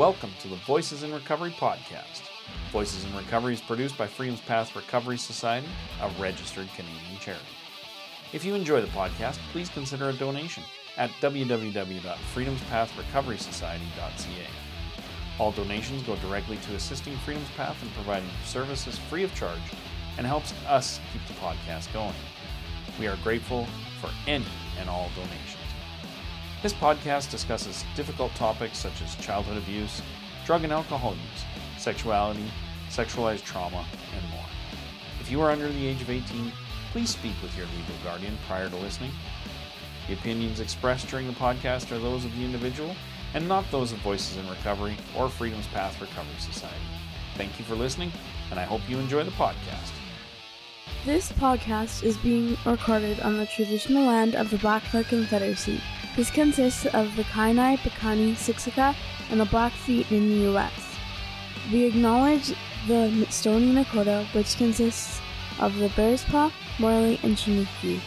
Welcome to the Voices in Recovery podcast. Voices in Recovery is produced by Freedom's Path Recovery Society, a registered Canadian charity. If you enjoy the podcast, please consider a donation at www.freedomspathrecoverysociety.ca. All donations go directly to assisting Freedom's Path and providing services free of charge and helps us keep the podcast going. We are grateful for any and all donations. This podcast discusses difficult topics such as childhood abuse, drug and alcohol use, sexuality, sexualized trauma, and more. If you are under the age of 18, please speak with your legal guardian prior to listening. The opinions expressed during the podcast are those of the individual and not those of Voices in Recovery or Freedom's Path Recovery Society. Thank you for listening, and I hope you enjoy the podcast. This podcast is being recorded on the traditional land of the Blackfoot Confederacy. This consists of the Kainai, Piikani, Siksika, and the Blackfeet in the U.S. We acknowledge the Stoney Nakoda, which consists of the Bearspaw, Morley, and Chiniki.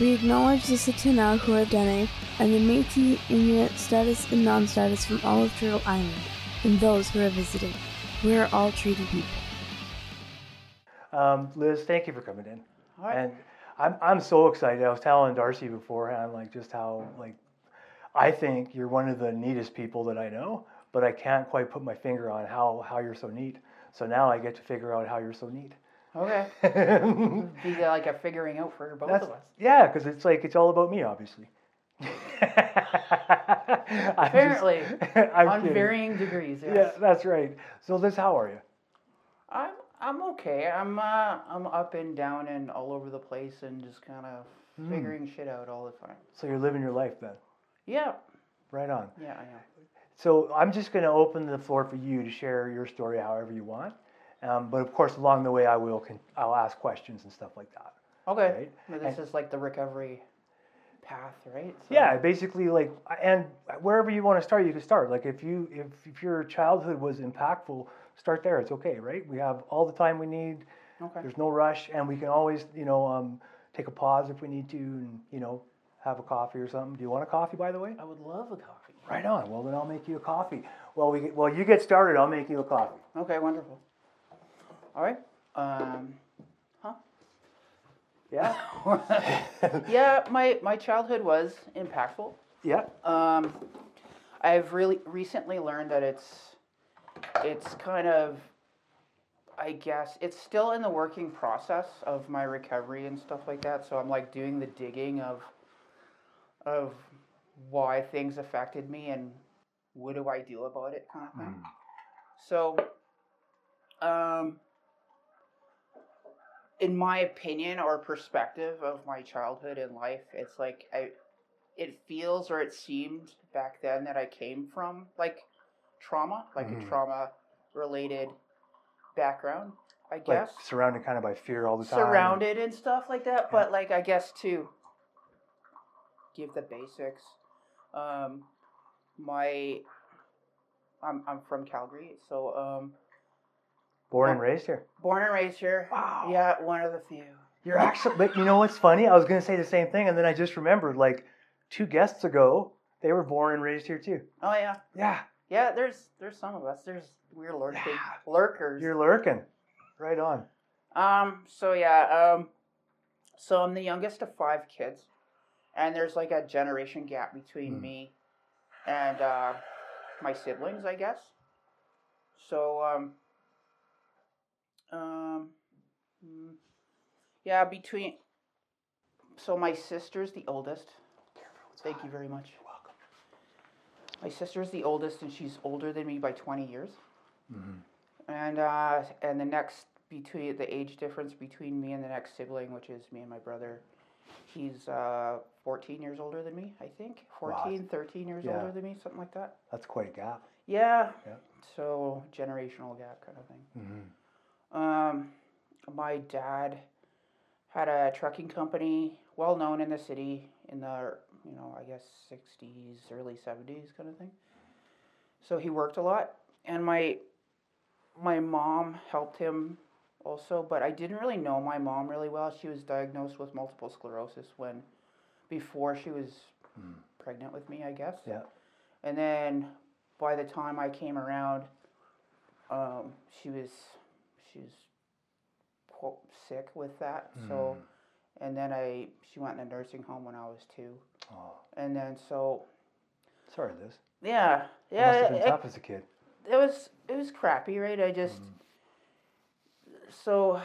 We acknowledge the Tsuut'ina Huadene and the Métis, Inuit, status, and non-status from all of Turtle Island, and those who are visiting. We are all treaty people. Um, Liz, thank you for coming in. All right. And I'm, I'm so excited. I was telling Darcy beforehand, like just how like I think you're one of the neatest people that I know, but I can't quite put my finger on how how you're so neat. So now I get to figure out how you're so neat. Okay. That's, Be like a figuring out for both of us. yeah, because it's like it's all about me, obviously. I'm just- Apparently, I'm on kidding. varying degrees. Yes. Yeah, that's right. So Liz, how are you? I'm I'm okay. I'm uh I'm up and down and all over the place and just kind of Hmm. figuring shit out all the time. So you're living your life then. Yeah. Right on. Yeah, I know. So I'm just going to open the floor for you to share your story however you want. Um, but of course, along the way, I will con- I'll ask questions and stuff like that. Okay. Right. Well, This is like the recovery path, right? So- Yeah, basically, like, and wherever you want to start, you can start. Like, if you if, if your childhood was impactful, start there. It's okay, right? We have all the time we need. Okay. There's no rush, and we can always, you know, um, take a pause if we need to, and you know, have a coffee or something. Do you want a coffee, by the way? I would love a coffee. Right on. Well, then I'll make you a coffee. Well, we well, you get started. I'll make you a coffee. Okay, wonderful. All right. Um. Huh? Yeah. Yeah, my my childhood was impactful. yeah. Um, I've really recently learned that it's it's kind of I guess it's still in the working process of my recovery and stuff like that. So I'm like doing the digging of of why things affected me and what do I do about it kind of thing. So um in my opinion or perspective of my childhood and life, it's like I it feels or it seemed back then that I came from like trauma, like Mhm. a trauma related background, I Like guess. surrounded kind of by fear all the time. Surrounded and stuff like that, but like I guess to give the basics. Um my I'm I'm from Calgary, so um Born and raised here. born and raised here. Wow. Yeah, one of the few. You're actually, but you know what's funny? I was going to say the same thing, and then I just remembered like two guests ago, they were born and raised here too. Oh yeah. Yeah. Yeah, there's there's some of us. There's we're lurking Yeah. lurkers. You're lurking. Right on. Um. So yeah. Um. So I'm the youngest of five kids, and there's like a generation gap between Hmm. me and uh, my siblings, I guess. So um. Um. mm, Yeah, between. So my sister's the oldest. Thank you very much. My sister's the oldest, and she's older than me by 20 years. Mhm. And uh, and the next between the age difference between me and the next sibling, which is me and my brother, he's uh, 14 years older than me, I think. 14, 13 years Yeah. older than me, something like that. That's quite a gap. Yeah. Yeah. So generational gap kind of thing. hmm Um, my dad had a trucking company, well known in the city in the you know I guess sixties, early seventies kind of thing. So he worked a lot, and my my mom helped him also, but I didn't really know my mom really well. She was diagnosed with multiple sclerosis when before she was Hmm. pregnant with me, I guess. Yeah. And then by the time I came around, um, she was she was quote, sick with that. So, and then I she went in a nursing home when I was two, Oh, and then so sorry, Liz. yeah It yeah must have been it- tough as a kid. it was it was crappy, right? I just so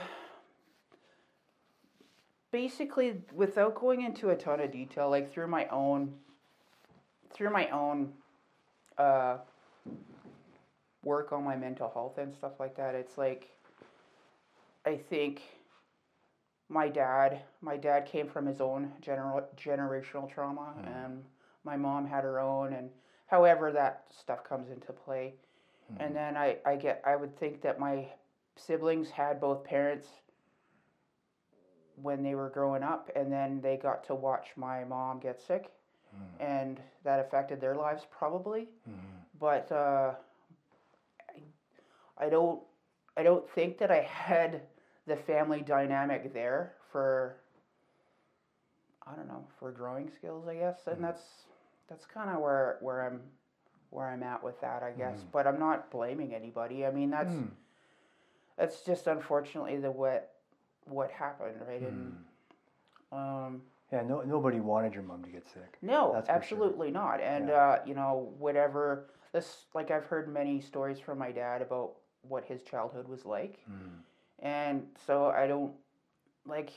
basically without going into a ton of detail, like through my own through my own uh, work on my mental health and stuff like that, it's like I think my dad my dad came from his own general generational trauma hmm. and my mom had her own and however that stuff comes into play. Hmm. And then I, I get I would think that my siblings had both parents when they were growing up and then they got to watch my mom get sick hmm. and that affected their lives probably. But uh, I, I don't I don't think that I had the family dynamic there for I don't know for growing skills I guess and that's that's kind of where where I'm where I'm at with that I guess but I'm not blaming anybody I mean that's Hmm. that's just unfortunately the what what happened right and um Yeah, no, nobody wanted your mom to get sick. no, That's for sure. absolutely not. And Yeah. uh, you know, whatever this like I've heard many stories from my dad about what his childhood was like. Hmm. And so I don't like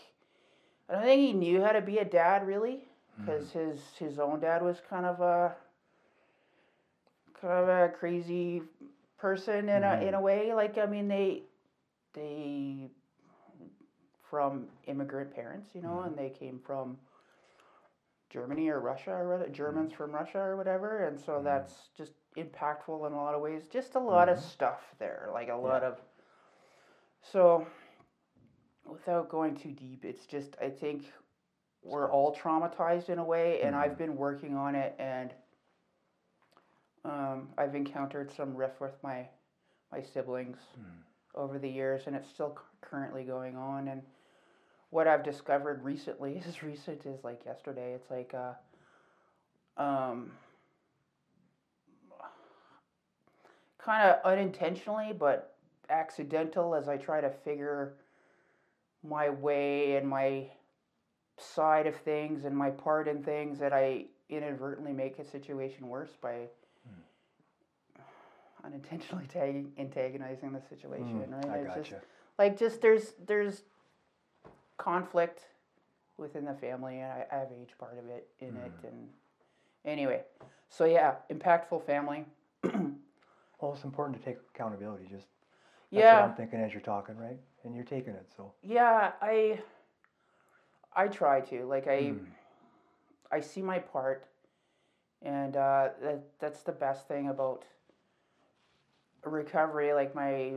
I don't think he knew how to be a dad really mm-hmm. because his his own dad was kind of a kind of a crazy person in a in a mm-hmm. way. Like I mean they they from immigrant parents, you know, mm-hmm. and they came from Germany or Russia or whatever, Germans from Russia or whatever, and so that's just impactful in a lot of ways. Just a lot of stuff there, like a lot of. So, without going too deep, it's just I think we're all traumatized in a way, and I've been working on it, and um, I've encountered some rift with my my siblings over the years, and it's still currently going on. And what I've discovered recently, as recent as like yesterday, it's like uh, um, kind of unintentionally, but accidental as I try to figure my way and my side of things and my part in things that I inadvertently make a situation worse by unintentionally tag- antagonizing the situation, right? Hmm. I It's gotcha. just like just there's there's conflict within the family and I, I have age part of it in it Hmm. and anyway so yeah impactful family Well, it's important to take accountability. Just that's yeah what I'm thinking as you're talking, right? And you're taking it, so yeah i i try to like i Hmm. i see my part and uh that, that's the best thing about recovery like my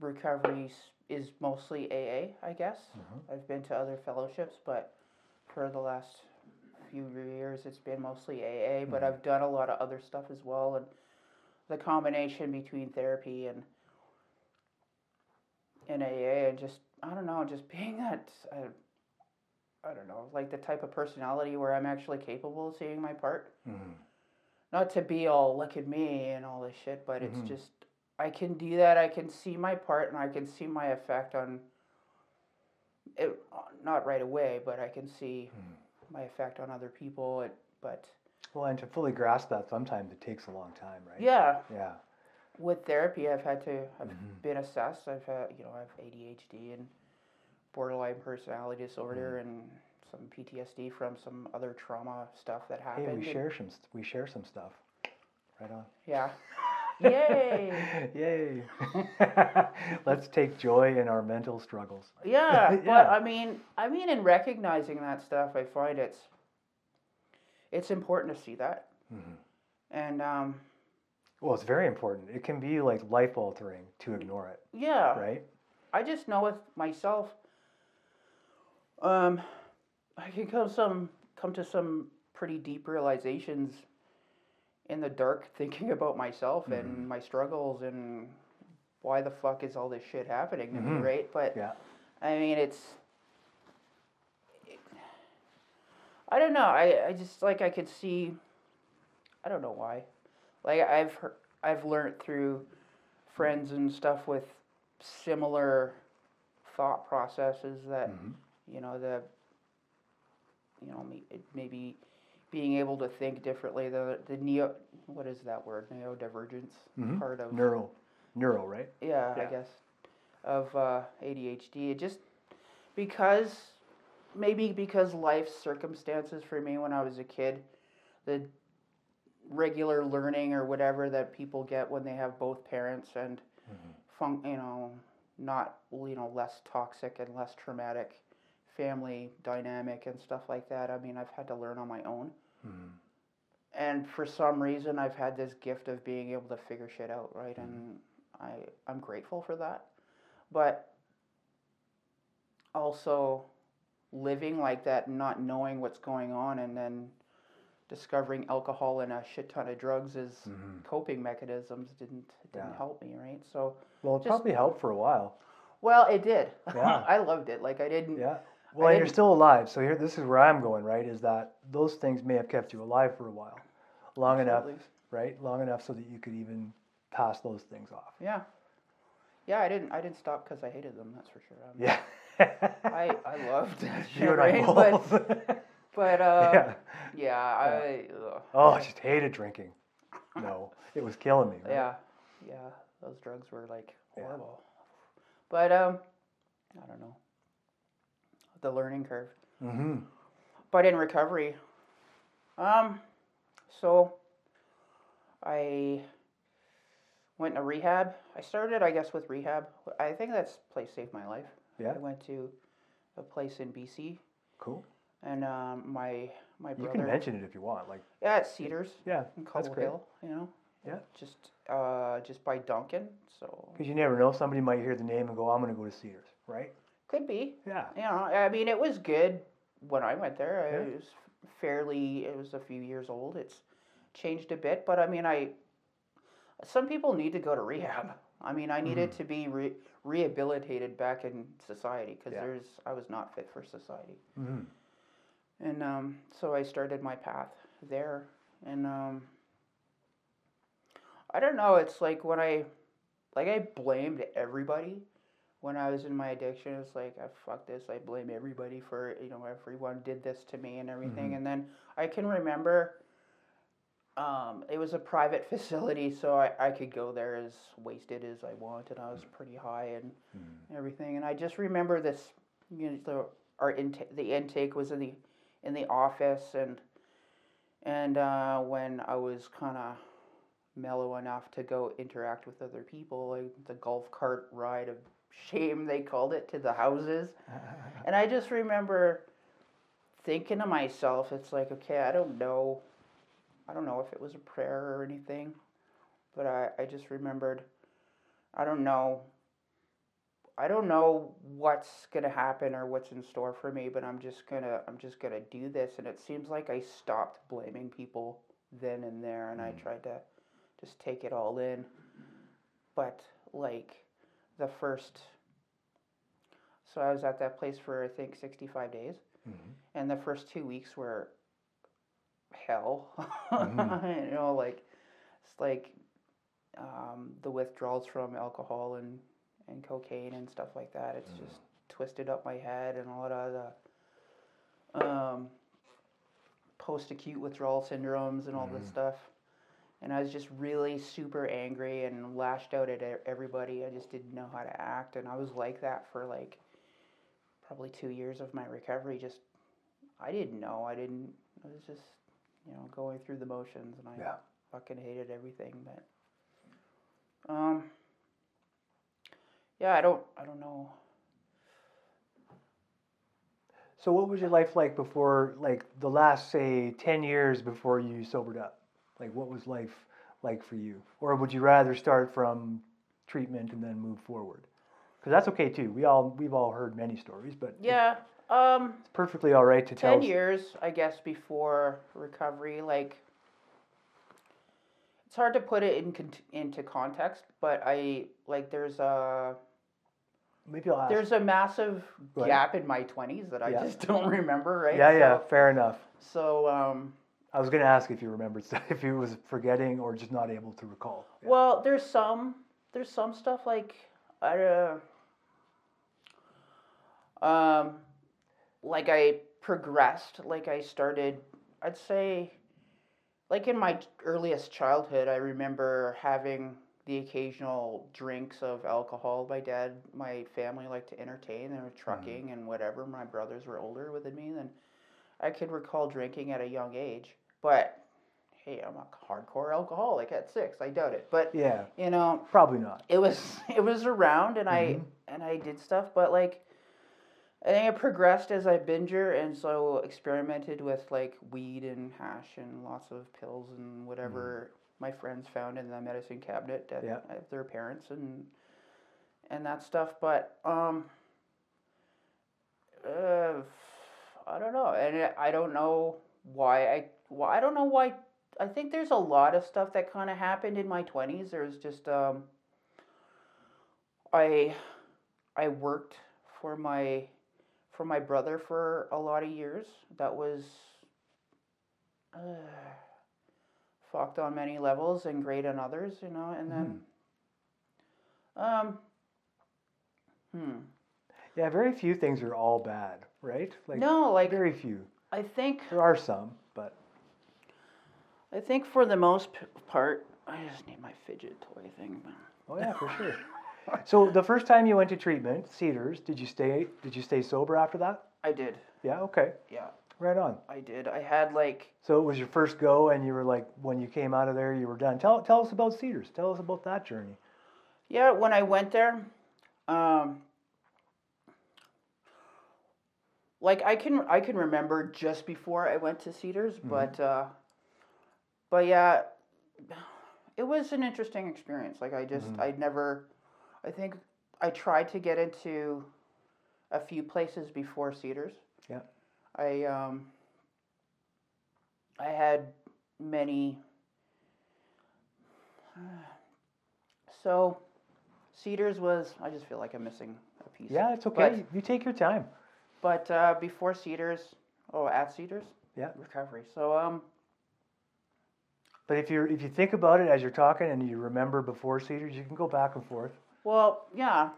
recovery is mostly aa i guess Mm-hmm. i've been to other fellowships but for the last few years it's been mostly aa but i've done a lot of other stuff as well and the combination between therapy and and aa and just i don't know just being that uh, I don't know, like the type of personality where I'm actually capable of seeing my part. Mhm. Not to be all look at me and all this shit, but Mhm. it's just I can do that. I can see my part and I can see my effect on it. Not right away, but I can see my effect on other people. It, but well, and to fully grasp that, sometimes it takes a long time, right? yeah, Yeah. With therapy, I've had to. I've Mhm. been assessed. I've had, you know, I have ADHD and borderline personality disorder Mm-hmm. and some PTSD from some other trauma stuff that happened. Hey, we and- share some. We share some stuff. Right on. Yeah. Yay. Yay! Let's take joy in our mental struggles. Yeah, but I mean, I mean, in recognizing that stuff, I find it's it's important to see that, Mhm. and um, Well, it's very important. It can be like life altering to ignore it, yeah, right? I just know with myself, um, I can come some come to some pretty deep realizations in the dark, thinking about myself Mm-hmm. and my struggles and why the fuck is all this shit happening to me, Mhm. right? But Yeah. I mean, it's. I don't know. I, I just like I could see. I don't know why. Like I've heard, I've learned through friends and stuff with similar thought processes that Mhm. you know the you know maybe being able to think differently the the neo what is that word neurodivergence Mhm. part of Neuro, neuro, right? yeah, I guess, of uh, ADHD. It just because maybe because life circumstances for me when I was a kid, the regular learning or whatever that people get when they have both parents and fun, you know, not you know less toxic and less traumatic family dynamic and stuff like that. I mean, I've had to learn on my own. Mhm. And for some reason, I've had this gift of being able to figure shit out, right? And I I'm grateful for that. But also living like that, not knowing what's going on, and then discovering alcohol and a shit ton of drugs as Mhm. coping mechanisms didn't didn't Yeah. help me, right? So Well, it Just- probably helped for a while. well, it did. Yeah. I loved it. Like I didn't. Yeah. Well, and you're still alive. So here, this is where I'm going. Right? Is that those things may have kept you alive for a while, long enough, right? Long enough so that you could even pass those things off. Yeah. Yeah, I didn't. I didn't stop because I hated them. That's for sure. Um, Yeah. I I loved that shit, you and I right? both. But but uh, yeah. yeah. I. ugh. Oh, I just hated drinking. No, it was killing me. right? Yeah, yeah, those drugs were like Yeah. horrible. But um, I don't know. The learning curve. Mm-hmm. But in recovery, um, so I went to rehab. I started, I guess, with rehab. I think that's place saved my life. Yeah. I went to a place in BC, Cool. And um, my my You can mention it if you want. Like, yeah, at Cedars yeah, in that's great. Hill. You know. Yeah. Just uh, just by Duncan. So Because you never know, somebody might hear the name and go, "I'm going to go to Cedars," right? could be. Yeah. you know, I mean, it was good when I went there. Yeah. It was fairly, it was a few years old. It's changed a bit, but I mean, I, some people need to go to rehab. I mean, I needed to be re- rehabilitated back in society because Mm-hmm. Yeah. there's, I was not fit for society. Mm-hmm. And um, so I started my path there. And um, I don't know, it's like when I, like, I blamed everybody when I was in my addiction. It's like, I fuck this. I blame everybody for, you know, everyone did this to me and everything. Mhm. And then I can remember um, it was a private facility, so I, I could go there as wasted as I wanted. I was pretty high and Mm-hmm. everything. And I just remember this, you know, the our intake, the intake was in the in the office, and and uh, when I was kind of mellow enough to go interact with other people, like the golf cart ride of shame they called it to the houses, and I just remember thinking to myself, it's like, okay, I don't know, I don't know if it was a prayer or anything, but I I just remembered, I don't know I don't know what's gonna happen or what's in store for me, but I'm just gonna I'm just gonna do this. And it seems like I stopped blaming people then and there, and I tried to just take it all in. But like the first, so I was at that place for I think 65 days, Mhm. and the first two weeks were hell. Mhm. you know, like it's like um, the withdrawals from alcohol and and cocaine and stuff like that. It's just twisted up my head and a lot of the um, post acute withdrawal syndromes and all this stuff. And I was just really super angry and lashed out at everybody. I just didn't know how to act. And I was like that for like probably two years of my recovery. Just, I didn't know. I didn't, I was just, you know, going through the motions and I Yeah. fucking hated everything. But, um, yeah, I don't, I don't know. So, what was your life like before, like the last, say, 10 years before you sobered up? Like, what was life like for you? Or would you rather start from treatment and then move forward? Because that's okay too. We all, we've all heard many stories, but Yeah, um, it's perfectly all right to tell. 10 years, I guess, before recovery. Like, it's hard to put it in into context, but I like there's a Maybe I'll ask. there's a massive Go ahead. gap in my 20s that I Yeah. just don't remember, right? yeah, yeah, fair enough. so um, I was going to ask if you remembered stuff, if you was forgetting or just not able to recall. Yeah. Well, there's some there's some stuff like I uh, um like I progressed, like I started I'd say like in my earliest childhood, I remember having the occasional drinks of alcohol. My dad, my family liked to entertain. They were trucking and whatever. My brothers were older than me, and I could recall drinking at a young age. But hey, I'm a hardcore alcoholic at six. I doubt it. But yeah, you know, probably not. it was it was around, and I Mhm. and I did stuff. But like, I think it progressed as I binger, and so experimented with like weed and hash and lots of pills and whatever my friends found in the medicine cabinet at, Yeah. at their parents and and that stuff. But um, uh, I don't know, and I don't know why I why I don't know why. I think there's a lot of stuff that kind of happened in my twenties. There's just um, I I worked for my for my brother for a lot of years. That was uh, fucked on many levels and great on others, you know. And then, um, hmm, Yeah, very few things are all bad, right? Like no, like very few. I think There are some, but I think for the most p- part, I just need my fidget toy thing. oh yeah, for sure. So the first time you went to treatment, Cedars, did you stay? Did you stay sober after that? I did, Yeah. Okay. yeah, Right on. I did. I had like So it was your first go, and you were like, when you came out of there, you were done. Tell tell us about Cedars. Tell us about that journey. Yeah, when I went there, um, like I can I can remember just before I went to Cedars, but uh, but yeah, it was an interesting experience. Like I just I'd never, I think I tried to get into a few places before Cedars. Yeah. I um. I had many. So, Cedars was. I just feel like I'm missing a piece. Yeah, it's okay. But, You- you take your time. but uh, before Cedars, oh, at Cedars, Yeah. recovery. So um, But if you if you think about it as you're talking and you remember before Cedars, you can go back and forth. well, yeah,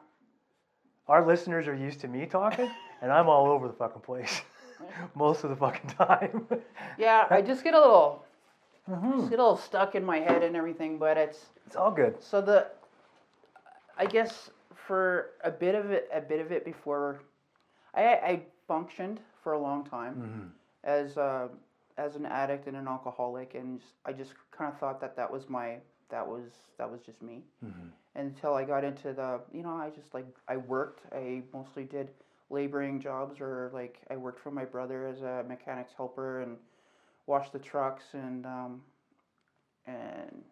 Our listeners are used to me talking, and I'm all over the fucking place most of the fucking time. yeah. I just get a little, Mhm. just get a little stuck in my head and everything. But it's It's all good. so the, I guess for a bit of it, a bit of it before, I I functioned for a long time. Mhm. as uh, as an addict and an alcoholic, and just, I just kind of thought that that was my that was that was just me. Mhm. Until I got into the, you know, I just like I worked. I mostly did laboring jobs, or like I worked for my brother as a mechanic's helper and washed the trucks and um, and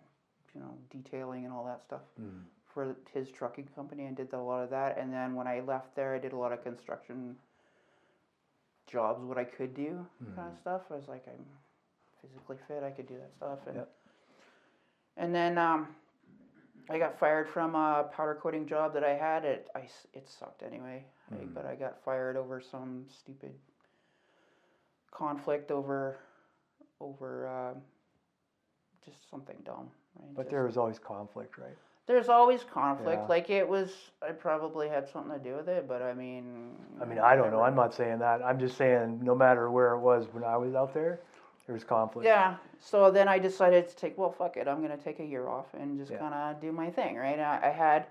you know detailing and all that stuff Mhm. for his trucking company and did a lot of that. And then when I left there, I did a lot of construction jobs, what I could do, kind of stuff. I was like, I'm physically fit, I could do that stuff. And, Yep. and then um, I got fired from a powder coating job that I had. It, I, it sucked anyway, I- but I got fired over some stupid conflict over over um, just something dumb. Right? But Just- there was always conflict, right? there's always conflict. Yeah. Like it was, I probably had something to do with it, but I mean. I mean, I don't know. I'm not saying that. I'm just saying no matter where it was when I was out there, there was conflict. Yeah. So then I decided to take. Well, fuck it. I'm gonna take a year off and just Yeah. kind of do my thing. Right. I, I had,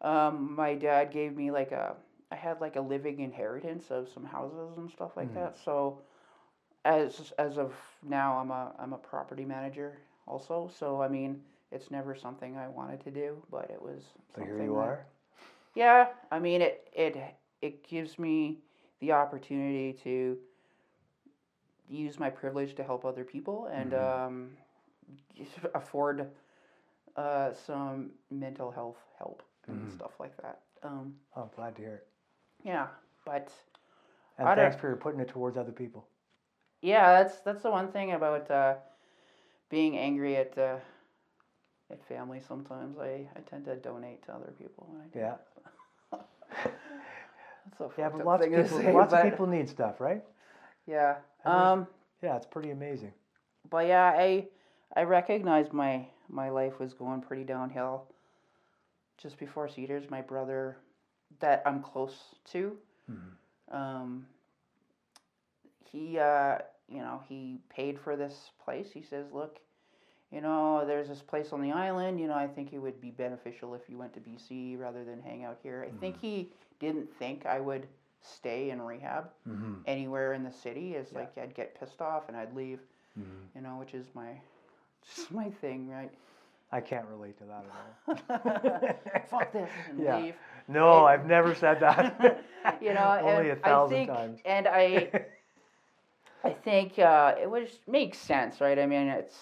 um, my dad gave me like a. I had like a living inheritance of some houses and stuff like Mhm. that. So, as as of now, I'm a I'm a property manager also. So I mean, it's never something I wanted to do, but it was. So here you that- are. Yeah, I mean it it it gives me the opportunity to use my privilege to help other people and Mhm. um, afford uh, some mental health help and Mhm. stuff like that. Um, Oh, I'm glad to hear it. yeah, but And I thanks for putting it towards other people. yeah, that's that's the one thing about uh, being angry at uh, at family. Sometimes I, I tend to donate to other people. When I do Yeah. that. That's a Yeah, but lots of people, lots of people need stuff, right? Yeah. Um. Yeah, it's pretty amazing. but yeah, I I recognized my my life was going pretty downhill. Just before Cedars, my brother, that I'm close to, Mhm. um, he uh, you know he paid for this place. He says, look, you know, there's this place on the island. You know, I think it would be beneficial if you went to BC rather than hang out here. I think he didn't think I would stay in rehab Mhm. anywhere in the city. is Yeah. like I'd get pissed off and I'd leave. Mhm. You know, which is my just my thing, right? I can't relate to that at all. Fuck this and Yeah. leave. No, And- I've never said that. you know, only a thousand think, times. and I, I think uh, it would make sense, right? I mean, it's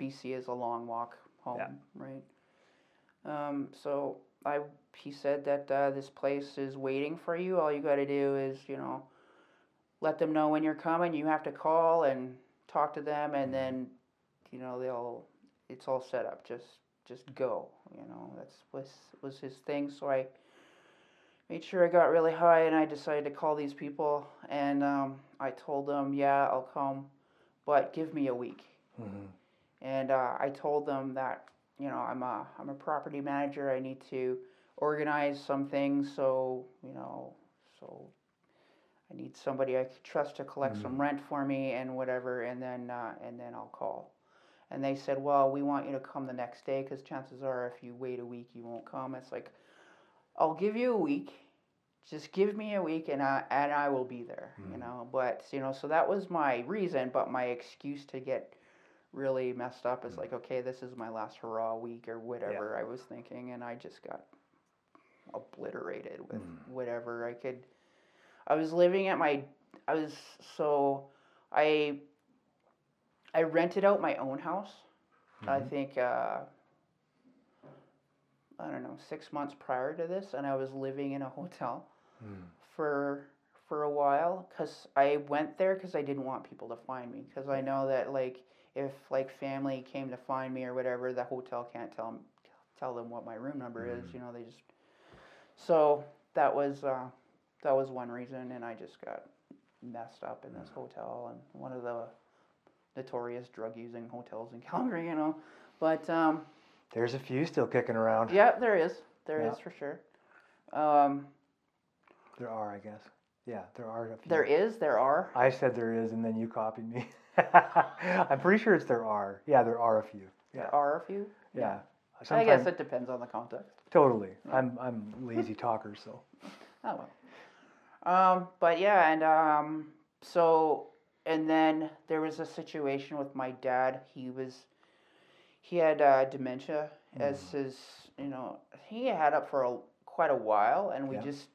BC is a long walk home, Yeah. right? Um, so I, he said that uh, this place is waiting for you. All you got to do is, you know, let them know when you're coming. You have to call and talk to them, and then, you know, they'll. It's all set up. Just, just go. You know, that's was was his thing. So I made sure I got really high and I decided to call these people and um, I told them, yeah, I'll come, but give me a week. Mhm. And uh, I told them that, you know, I'm a, I'm a property manager. I need to organize some things. So, you know, so I need somebody I trust to collect some mm-hmm. rent for me and whatever. And then, uh, and then I'll call. And they said, well, we want you to come the next day because chances are if you wait a week, you won't come. It's like, I'll give you a week. Just give me a week and I and I will be there, you mm-hmm. know. But you know, so that was my reason, but my excuse to get really messed up is mm-hmm. like, okay, this is my last hurrah week or whatever I was thinking, and I just got obliterated with whatever I could. I was living at my, I was so, I, I rented out my own house. I think uh, I don't know six months prior to this, and I was living in a hotel Mm. for for a while because I went there because I didn't want people to find me because I know that like if like family came to find me or whatever, the hotel can't tell 'em- tell them what my room number is. You know, they just so that was uh, that was one reason, and I just got messed up in this hotel and one of the notorious drug using hotels in Calgary. You know, but um, There's a few still kicking around. yeah, there is, there is Yeah. for sure. Um, There are, I guess. Yeah, there are a few. there is, there are. I said there is, and then you copied me. I'm pretty sure it's there are. Yeah, there are a few. Yeah, There are a few. yeah. I guess it depends on the context. Totally. I'm I'm lazy talker, so. Oh well. Um, but yeah, and um, so and then there was a situation with my dad. He was he had uh, dementia as his you know he had it for a, quite a while, and we Yeah. just.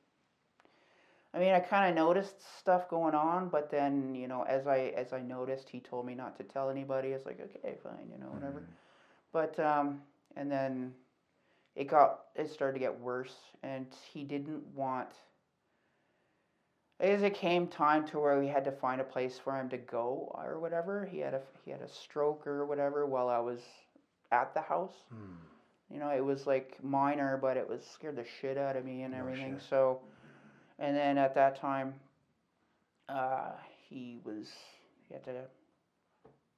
I mean, I kind of noticed stuff going on, but then you know, as I as I noticed, he told me not to tell anybody. It's like okay, fine, you know, whatever. But um, and then it got it started to get worse, and he didn't want. As it came time to where we had to find a place for him to go or whatever, he had a he had a stroke or whatever while I was at the house. Hmm. You know, it was like minor, but it was scared the shit out of me and everything. So, and then at that time, uh, he was he had to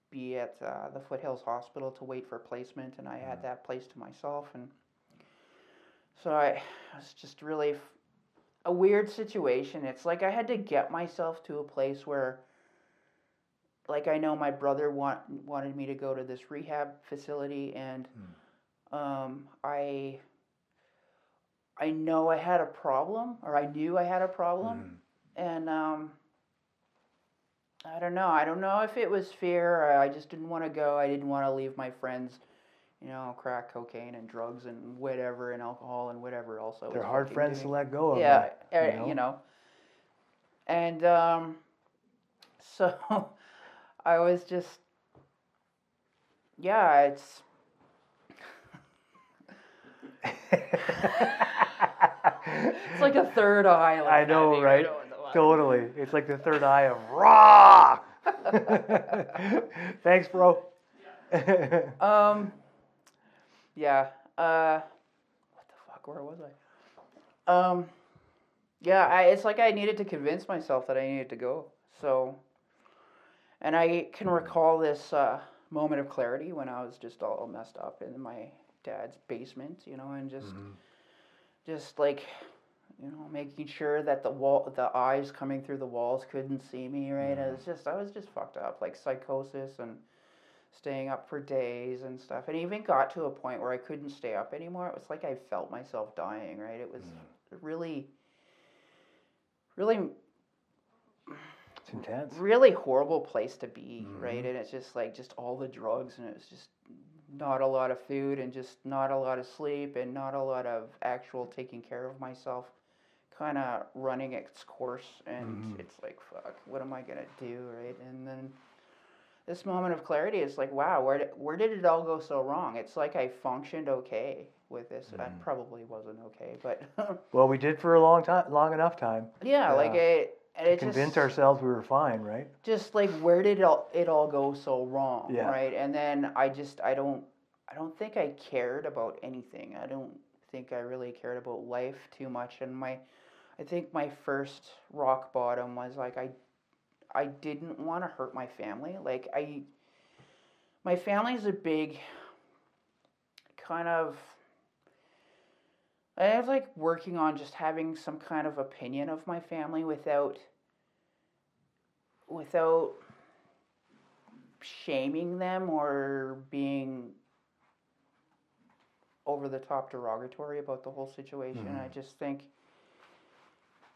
be at uh, the Foothills Hospital to wait for placement, and I had that place to myself, and so I it was just really a weird situation. It's like I had to get myself to a place where. Like I know my brother want, wanted me to go to this rehab facility, and um, I I know I had a problem, or I knew I had a problem, and um, I don't know. I don't know if it was fear. I just didn't want to go. I didn't want to leave my friends, you know, crack cocaine and drugs and whatever, and alcohol and whatever was They're hard friends to let go of. Yeah, though, uh, you know. And um, so I was just, yeah, it's it's like a third eye. Like I know, having, right? you know, Totally. It's like the third eye of raw. Thanks, bro. Um. Yeah. Uh. What the fuck? Where was I? Um. Yeah. I. It's like I needed to convince myself that I needed to go. So. And I can recall this. Uh, moment of clarity when I was just all messed up in my dad's basement, you know, and just Mm-hmm. just like you know making sure that the wall the eyes coming through the walls couldn't see me right Mm-hmm. it was just i was just fucked up like psychosis and staying up for days and stuff and even got to a point where i couldn't stay up anymore it was like i felt myself dying right it was Mm. really really It's intense. really horrible place to be, right? Mhm. And it's just like just all the drugs, and it was just not a lot of food, and just not a lot of sleep, and not a lot of actual taking care of myself, kind of running its course. And Mhm. it's like, fuck, what am I gonna do, right? And then this moment of clarity is like, wow, where did, where did it all go so wrong? It's like I functioned okay with this. I Mhm. probably wasn't okay, but Well, we did for a long time, long enough time yeah, like it. It convince just, ourselves we were fine, right? just like where did it all, it all go so wrong Yeah. right and then i just i don't i don't think i cared about anything i don't think i really cared about life too much and my i think my first rock bottom was like i i didn't want to hurt my family like i my family is a big kind of I was like working on just having some kind of opinion of my family without without shaming them or being over the top derogatory about the whole situation. Mm-hmm. I just think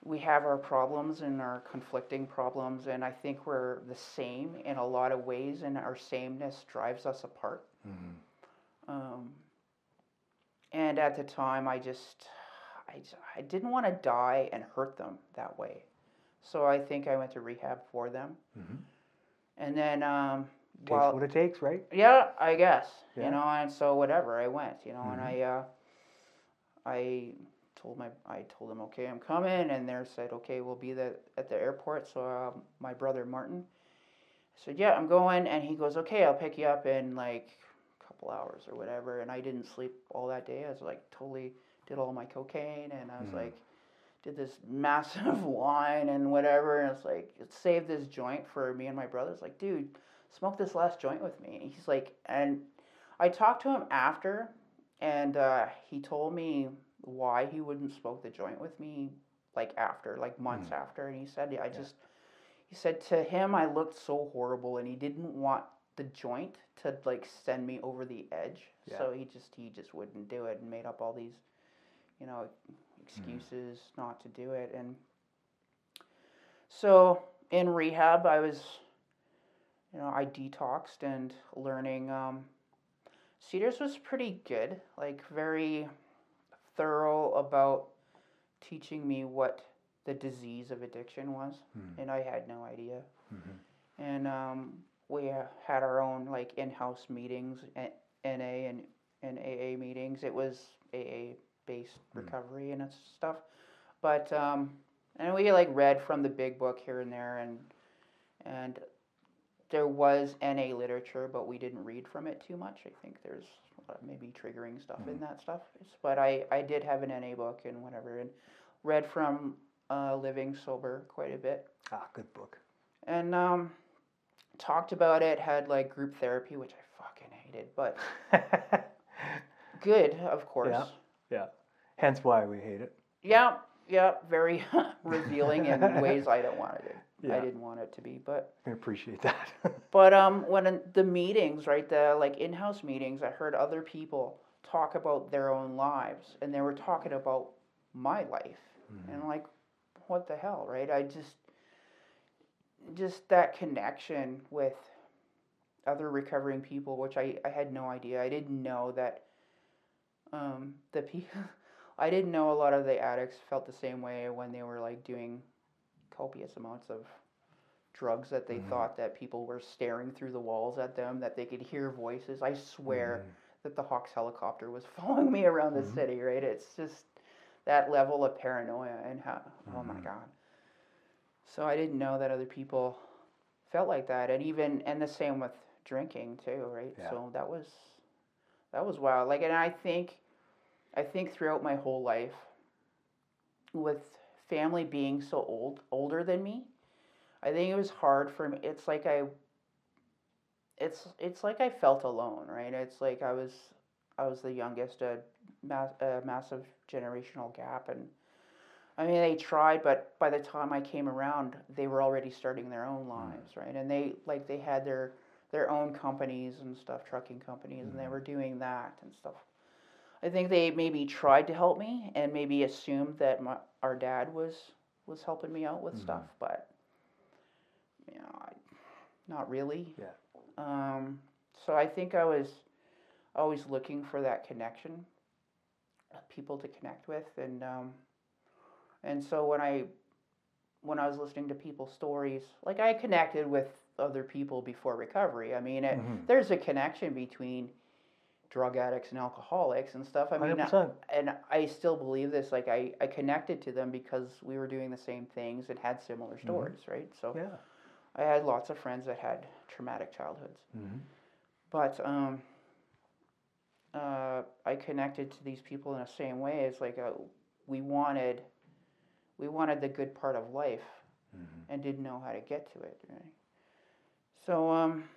we have our problems and our conflicting problems, and I think we're the same in a lot of ways, and our sameness drives us apart. Um, and at the time, I just, I, I didn't want to die and hurt them that way. So I think I went to rehab for them. Mhm. And then, um, Takes while, what it takes, right? yeah, I guess, Yeah. you know, and so whatever, I went, you know, and Mhm. I, uh, I told my, I told them, okay, I'm coming, and they said, okay, we'll be the, at the airport. So uh, my brother Martin said, yeah, I'm going, and he goes, okay, I'll pick you up in like a couple hours or whatever. And I didn't sleep all that day. I was like totally did all my cocaine, and I was Mhm. like did this massive wine and whatever, and it's like it saved this joint for me and my brother. It's like, dude, smoke this last joint with me. And he's like, and I talked to him after, and uh, he told me why he wouldn't smoke the joint with me, like after, like months after. And he said, I just, he said to him, I looked so horrible, and he didn't want the joint to like send me over the edge. Yeah. So he just, he just wouldn't do it, and made up all these, you know, excuses not to do it, and so in rehab, I was, you know, I detoxed and learning. Um, Cedars was pretty good, like very thorough about teaching me what the disease of addiction was, Mhm. and I had no idea. Mhm. And um, we uh, had our own like in-house meetings, a- NA and, and AA meetings. It was AA based recovery and stuff, but um, and we like read from the big book here and there, and and there was NA literature, but we didn't read from it too much. I think there's uh, maybe triggering stuff in that stuff. But I, I did have an NA book and whatever, and read from uh, Living Sober quite a bit, Ah, good book. and um, talked about it. Had like group therapy, which I fucking hated, but good, of course. Yeah. yeah. Hence why we hate it. Yeah, yeah, very revealing in ways I don't want to. I Yeah. didn't want it to be, but I appreciate that. but um, when the meetings, right, the like in-house meetings, I heard other people talk about their own lives, and they were talking about my life, and I'm like, what the hell, right? I just just that connection with other recovering people, which I, I had no idea. I didn't know that um, the people. I didn't know a lot of the addicts felt the same way when they were like doing copious amounts of drugs that they mm-hmm. thought that people were staring through the walls at them, that they could hear voices. I swear mm-hmm. that the HAWCS helicopter was following me around the mm-hmm. city, right? It's just that level of paranoia and how, oh my God. So I didn't know that other people felt like that. And even, and the same with drinking too, right? Yeah. So that was, that was wild. Like, and I think, I think throughout my whole life, with family being so old, older than me, I think it was hard for me. It's like I, it's it's like I felt alone, right? It's like I was I was the youngest, a, mass, a massive generational gap, and I mean they tried, but by the time I came around, they were already starting their own mm. lives, right? And they like they had their their own companies and stuff, trucking companies, and they mm. were doing that and stuff. I think they maybe tried to help me and maybe assumed that my, our dad was was helping me out with stuff, but you know, I, not really. Yeah. Um, so I think I was always looking for that connection, people to connect with, and um, and so when I when I was listening to people's stories, like I connected with other people before recovery. I mean, it, Mhm. there's a connection between drug addicts and alcoholics and stuff. I mean, I- 100%. and I still believe this. Like I, I connected to them because we were doing the same things and had similar stories, right? So Yeah. I had lots of friends that had traumatic childhoods, Mhm. but um, uh, I connected to these people in the same way. It's like uh we wanted, we wanted the good part of life, Mhm. and didn't know how to get to it. Right? So um,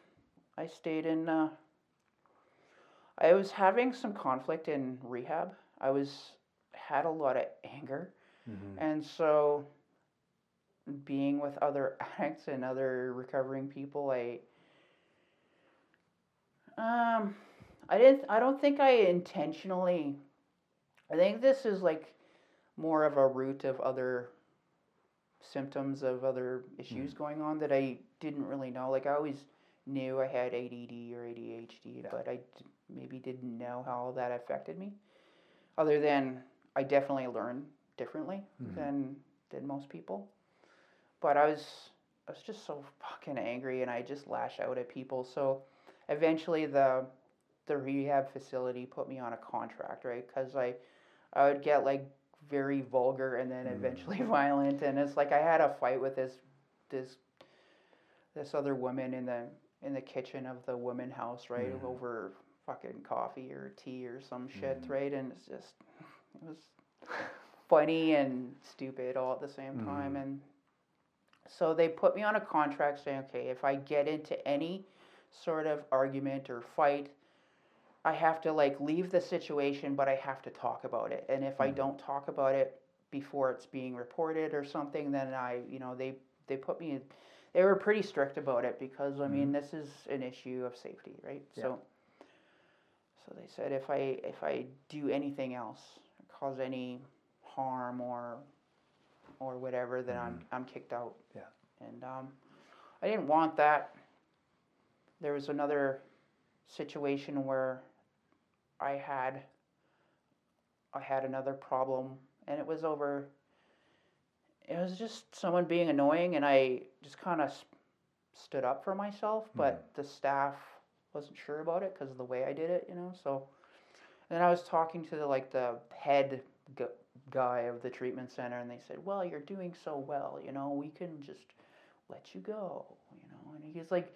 I stayed in. Uh, I was having some conflict in rehab. I was had a lot of anger, Mhm. and so being with other addicts and other recovering people, I um, I didn't. I don't think I intentionally. I think this is like more of a root of other symptoms of other issues going on that I didn't really know. Like I always knew I had ADD or ADHD, Yeah. but I maybe didn't know how that affected me. Other than I definitely learned differently Mhm. than than most people. But I was I was just so fucking angry and I just lash out at people. So eventually the the rehab facility put me on a contract, right? Cuz I I would get like very vulgar and then eventually violent and it's like I had a fight with this this this other woman in the in the kitchen of the woman house, right? Over fucking coffee or tea or some shit, Mhm. right? And it's just it was funny and stupid all at the same time Mhm. and so they put me on a contract saying okay if i get into any sort of argument or fight i have to like leave the situation but i have to talk about it and if i Mhm. don't talk about it before it's being reported or something then i you know they they put me in, they were pretty strict about it because i mean this is an issue of safety right Yeah. so so they said if i if i do anything else cause any harm or or whatever then i'm i'm kicked out. Yeah. and um i didn't want that. There was another situation where i had i had another problem and it was over it was just someone being annoying and i just kind of stood up for myself but the staff wasn't sure about it because of the way i did it you know so and then i was talking to the like the head gu- guy of the treatment center and they said well you're doing so well you know we can just let you go you know and he's like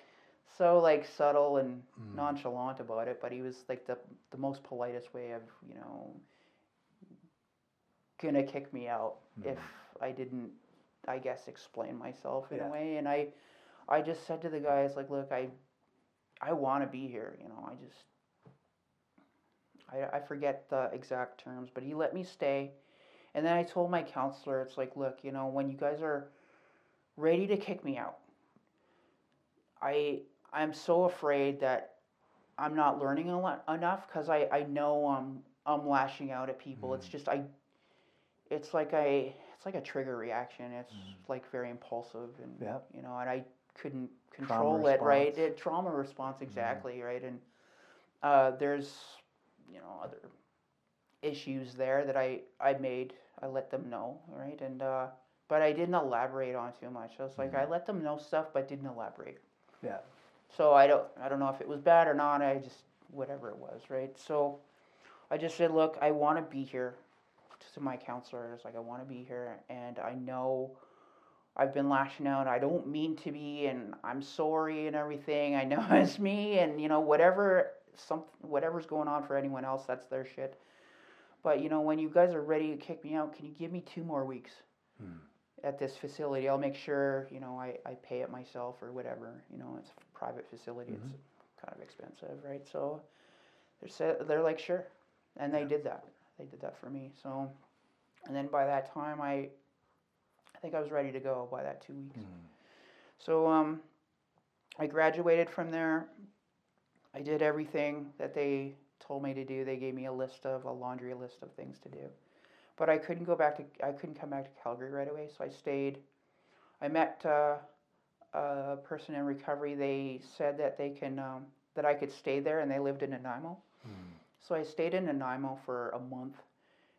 so like subtle and Mm. nonchalant about it but he was like the the most politest way of you know gonna kick me out if i didn't i guess explain myself in Yeah. a way and i i just said to the guys like look i i want to be here you know i just I, I forget the exact terms, but he let me stay. And then I told my counselor, it's like, look, you know, when you guys are ready to kick me out, I I'm so afraid that I'm not learning a lot enough because I, I know I'm I'm lashing out at people. It's mm-hmm. just I it's like I it's like a trigger reaction. It's mm-hmm. like very impulsive and Yeah. you know, and I couldn't control it, right? It, trauma response exactly, right? And uh, there's you know other issues there that I I made. I let them know, right? And uh, but I didn't elaborate on too much. I was like I let them know stuff, but didn't elaborate. Yeah. So I don't I don't know if it was bad or not. I just whatever it was, right? So I just said, look, I want to be here. To my counselor, I was like, I want to be here, and I know I've been lashing out. I don't mean to be, and I'm sorry and everything. I know it's me, and you know whatever some whatever's going on for anyone else, that's their shit. But you know when you guys are ready to kick me out, can you give me two more weeks hmm. at this facility? I'll make sure you know I, I pay it myself or whatever. You know it's a private facility. It's mm-hmm. kind of expensive, right? So they're they're like sure, and they did that. They did that for me. So, and then by that time, I I think I was ready to go by that two weeks. So um, I graduated from there. I did everything that they told me to do. They gave me a list of a laundry list of things to do, but I couldn't go back to I couldn't come back to Calgary right away. So I stayed. I met uh, a person in recovery. They said that they can um, that I could stay there, and they lived in Nanaimo. So I stayed in Nanaimo for a month,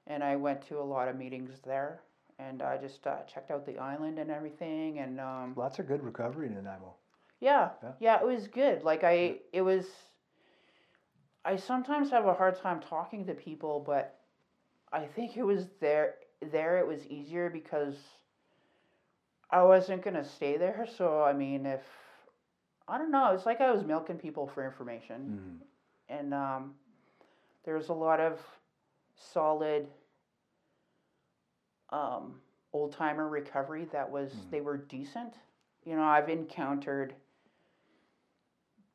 and I went to a lot of meetings there, and I just uh, checked out the island and everything, and um, Lots of good recovery in Nanaimo. yeah, Yeah. yeah, it was good. Like I, it was. I sometimes have a hard time talking to people, but I think it was there. There, it was easier because I wasn't gonna stay there. So I mean, if I don't know, it's like I was milking people for information, and um, there was a lot of solid um, old timer recovery that was mm-hmm. they were decent. You know, I've encountered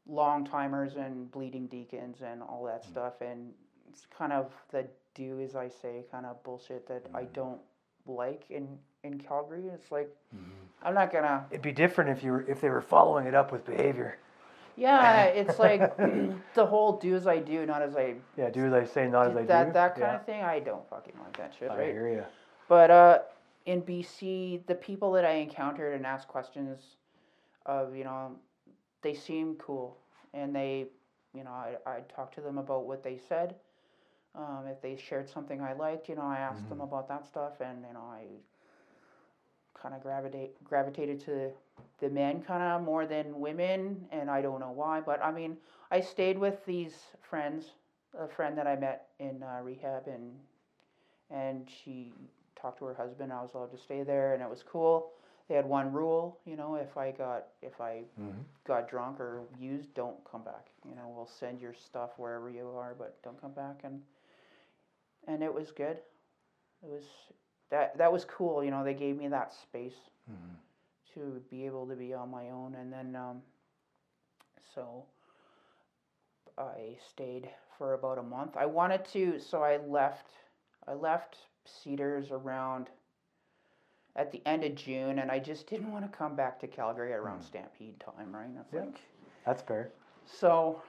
long timers and bleeding deacons and all that mm. stuff, and it's kind of the do as I say kind of bullshit that I mm-hmm. don't like in in Calgary. It's like mm-hmm. I'm not gonna. It'd be different if you were if they were following it up with behavior. Yeah, it's like the whole do as I do, not as I Yeah, do as I say, not as I that do. that kind yeah. of thing. I don't fucking like that shit, I right? hear you. But uh, in BC, the people that I encountered and asked questions of, you know, they seemed cool, and they, you know, I I talked to them about what they said. Um, if they shared something I liked, you know, I asked them about that stuff, and you know, I kind of gravitate gravitated to the men kind of more than women, and I don't know why, but I mean, I stayed with these friends, a friend that I met in uh, rehab, and and she talked to her husband. I was allowed to stay there, and it was cool. They had one rule, you know, if I got if I got drunk or used, don't come back. You know, we'll send your stuff wherever you are, but don't come back. And and it was good. It was that that was cool. You know, they gave me that space to be able to be on my own, and then um, so I stayed for about a month. I wanted to, so I left. I left Cedars around at the end of June, and I just didn't want to come back to Calgary around Stampede time, right? That's Yeah. like That's fair. so.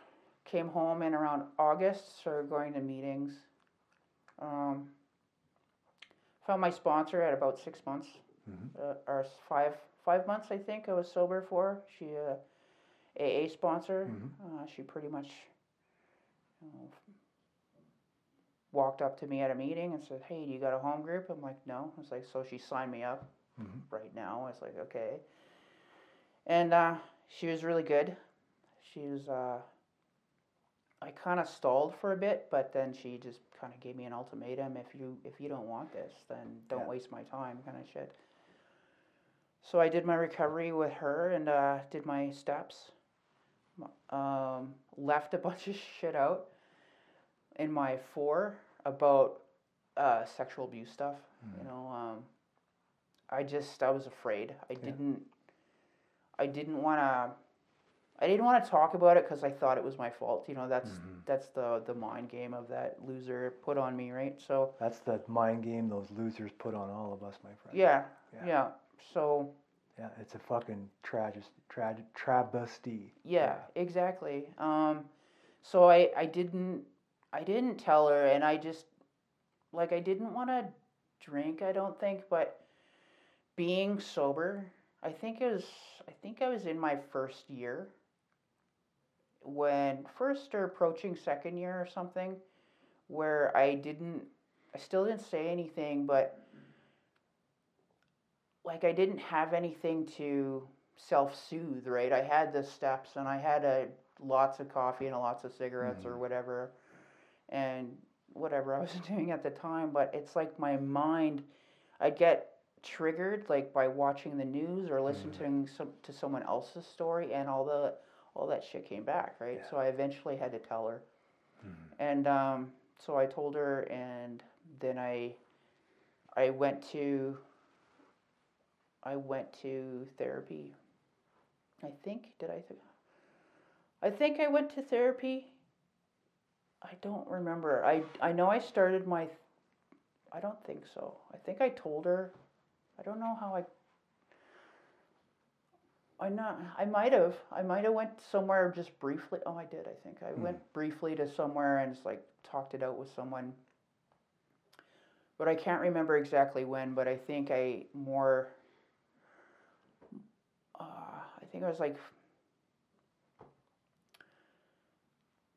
Came home in around August, started going to meetings. Um, found my sponsor at about six months, uh, or five five months, I think. I was sober for. She uh, AA sponsor. Uh, she pretty much you know, walked up to me at a meeting and said, "Hey, do you got a home group?" I'm like, "No." I was like, "So she signed me up right now." I was like, "Okay." And uh, she was really good. She was. Uh, I kind of stalled for a bit, but then she just kind of gave me an ultimatum: if you if you don't want this, then don't Yeah. waste my time, kind of shit. So I did my recovery with her and uh, did my steps. Um, left a bunch of shit out in my four about uh, sexual abuse stuff. You know, um, I just I was afraid. I didn't. I didn't want to. I didn't want to talk about it because I thought it was my fault. You know, that's that's the the mind game of that loser put on me, right? So That's the mind game those losers put on all of us, my friend. yeah, Yeah. yeah. So Yeah, it's a fucking tragic, tragic, travesty. Yeah, exactly. Um, so I, I didn't I didn't tell her, and I just like I didn't want to drink. I don't think, but being sober, I think it was I think I was in my first year when first or approaching second year or something, where I didn't I still didn't say anything, but like I didn't have anything to self-soothe, right? I had the steps and I had a lots of coffee and lots of cigarettes or mm-hmm. whatever, and whatever I was doing at the time. But it's like my mind, I get triggered like by watching the news or listening some, to someone else's story, and all the all that shit came back, right? Yeah. So I eventually had to tell her, and um, so I told her, and then I I went to I went to therapy. I think did I th- I I think I went to therapy. I don't remember. I I know I started my. I don't think so. I think I told her. I don't know how I. I not. I might have. I might have went somewhere just briefly. Oh, I did. I think I went briefly to somewhere and just like talked it out with someone. But I can't remember exactly when. But I think I more. Uh, I think I was like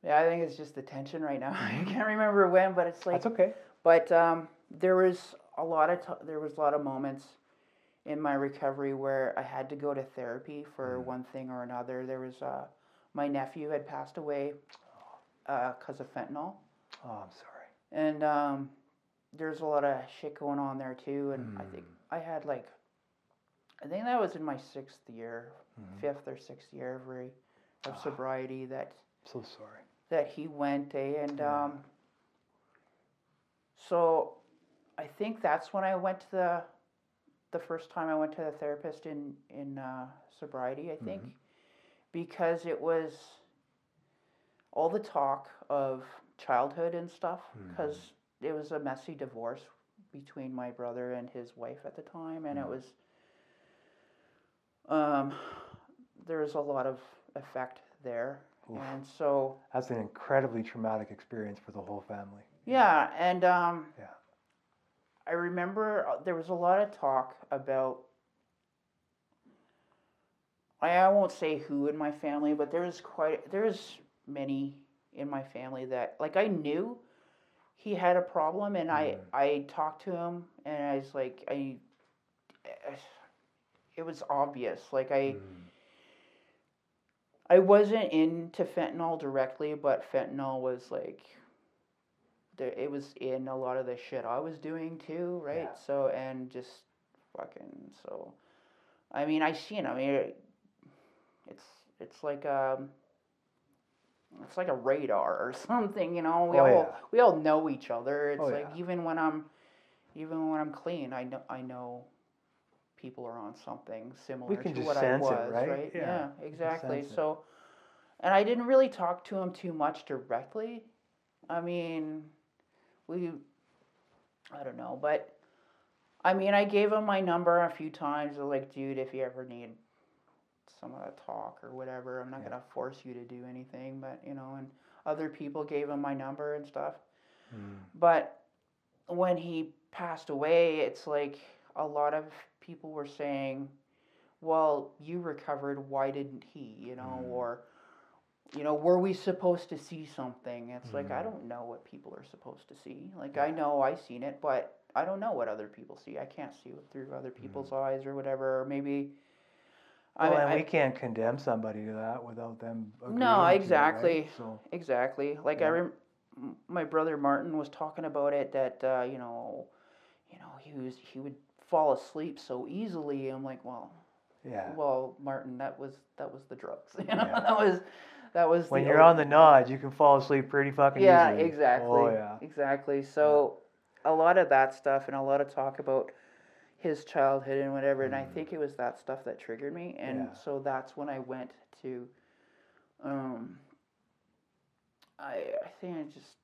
Yeah, I think it's just the tension right now. I can't remember when, but it's like. That's okay. But um, there was a lot of t- there was a lot of moments in my recovery where I had to go to therapy for one thing or another. There was uh, my nephew had passed away because of fentanyl, Oh, I'm sorry. and um, there's a lot of shit going on there too. And I think I had like, I think that was in my sixth year, fifth or sixth year of re- of sobriety that So sorry. That he went eh? and um, so I think that's when I went to the the first time I went to the therapist in in uh, sobriety I think. Because it was all the talk of childhood and stuff because it was a messy divorce between my brother and his wife at the time and it was um, there was a lot of effect there and so That's an incredibly traumatic experience for the whole family. yeah, and um, Yeah. I remember uh, there was a lot of talk about. I, I won't say who in my family, but there was quite there's many in my family that like I knew he had a problem, and I I talked to him, and I was like I. It was obvious, like I. I wasn't into fentanyl directly, but fentanyl was like there it was in a lot of the shit I was doing too, right? Yeah. So and just fucking so I mean I seen I mean it, it's it's like um it's like a radar or something, you know. We Oh, all yeah. we all know each other. It's Oh, like yeah. even when I'm even when I'm clean, I know I know people are on something similar to what I sense it, was, right? Yeah, Yeah, exactly. So and I didn't really talk to him too much directly. I mean, we I don't know, but I mean, I gave him my number a few times. Like, dude, if you ever need some of that talk or whatever, I'm not gonna force you to do anything. But you know, and other people gave him my number and stuff. But when he passed away, it's like a lot of people were saying, "Well, you recovered. Why didn't he?" You know, mm. or you know, were we supposed to see something? It's like I mm. don't know what people are supposed to see. Like I know I seen it, but I don't know what other people see. I can't see it through other people's mm. eyes or whatever. Or maybe. Well, and I, we can't condemn somebody to that without them. agreeing No, it, right? exactly. So Exactly. Like I rem- my brother Martin was talking about it that uh, you know, you know, he was he would fall asleep so easily. I'm like, well, yeah. well, Martin, that was that was the drugs. You know, Yeah. that was that was when you're o- on the nod, you can fall asleep pretty fucking yeah, easily. exactly. Oh yeah. Exactly. So a lot of that stuff and a lot of talk about his childhood and whatever, and I think it was that stuff that triggered me, and Mm. Yeah. so that's when I went to. Um, I I think I just.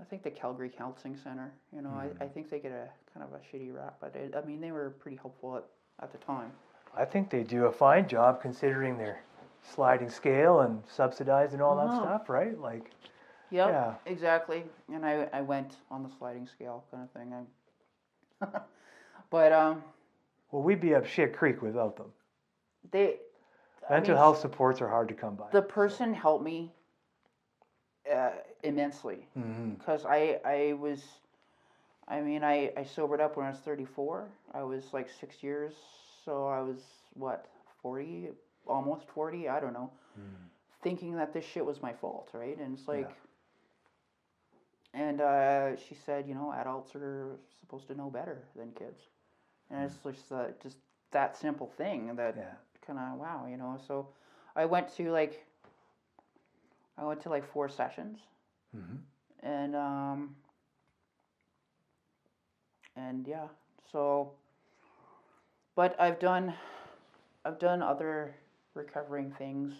I think the Calgary Counseling Center, you know, Mm. I, I think they get a kind of a shitty rap, but it, I mean, they were pretty helpful at, at the time. I think they do a fine job considering their sliding scale and subsidized and all that Uh-huh. stuff, right? Like, Yep, Yeah. exactly. And I, I went on the sliding scale kind of thing. I, but um, well, we'd be up shit creek without them. they I Mental mean, health supports are hard to come by. The person helped me uh, immensely because I I was, I mean I I sobered up when I was thirty four. I was like six years, so I was what forty, almost forty. I don't know, thinking that this shit was my fault, right? And it's like. And uh, she said, you know, adults are supposed to know better than kids, and it's just uh, just that simple thing that Yeah. kind of wow, you know. So I went to like I went to like four sessions, Mhm. and um, and yeah, so. But I've done, I've done other recovering things,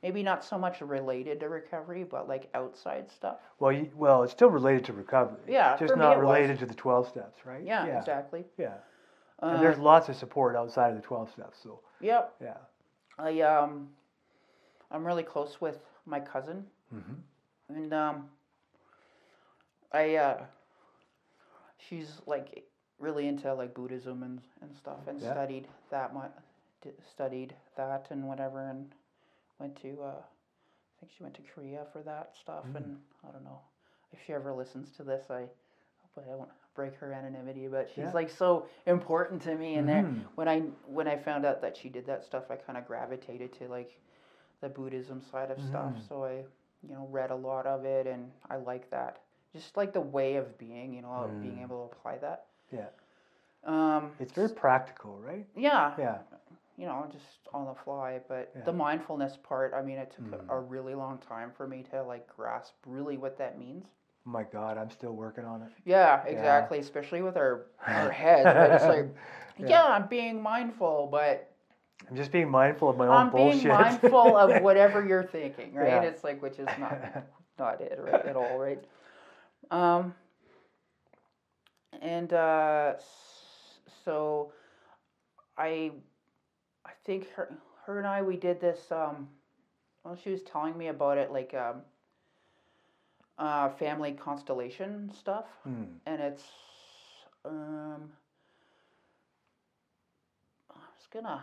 maybe not so much related to recovery, but like outside stuff. Well, you, well, it's still related to recovery. Yeah, just not it was. related to the twelve steps, right? Yeah, yeah, exactly. yeah. Uh, and there's lots of support outside of the twelve steps. So Yep. yeah. I um, I'm really close with my cousin, Mm-hmm. And um, I uh, she's like really into like Buddhism and and stuff, and Yeah. studied that much, studied that and whatever, and went to uh, I think she went to Korea for that stuff, Mm. and I don't know if she ever listens to this, I hope I won't break her anonymity, but she's Yeah. like so important to me, and there Mhm. when I when I found out that she did that stuff, I kind of gravitated to like the Buddhism side of stuff. Mhm. So I, you know, read a lot of it, and I like that. Just like the way of being, you know, of being Mm. able to apply that. Yeah. Um, It's very practical, right? yeah, Yeah. you know, just on the fly. But Yeah. the mindfulness part, I mean, it took Mm. a, a really long time for me to like grasp really what that means. My God, I'm still working on it. Yeah, exactly. Especially with our our heads. It's like, Yeah. yeah. I'm being mindful, but I'm just being mindful of my own I'm bullshit. being mindful of whatever you're thinking, right? Yeah. It's like, which is not not it, right, at all, right? Um, and uh, so I, I think her, her and I, we did this. Um, well, she was telling me about it, like um, uh, family constellation stuff Hmm. and it's um I was gonna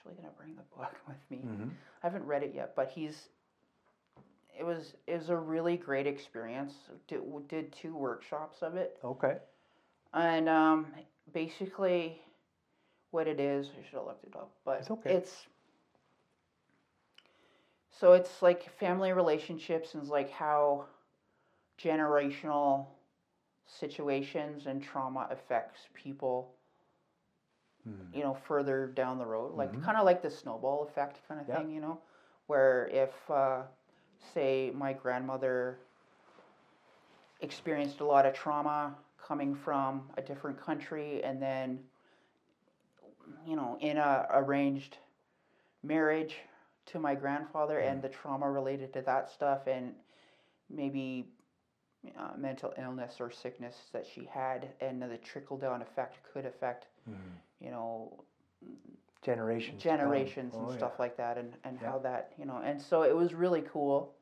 Actually gonna bring the book with me. Mhm. I haven't read it yet, but he's it was it was a really great experience. Did did two workshops of it, Okay. and um, basically, what it is, I should have looked it up, but It's okay. it's so it's like family relationships and like how generational situations and trauma affects people Hmm. you know further down the road like Mhm. kind of like the snowball effect kind of Yeah. thing you know where if uh, say my grandmother experienced a lot of trauma coming from a different country and then you know in a arranged marriage to my grandfather and the trauma related to that stuff and maybe uh, mental illness or sickness that she had and the trickle down effect could affect Mhm. You know Generations. generations and Oh, stuff yeah. like that and, and Yeah. how that you know and so it was really cool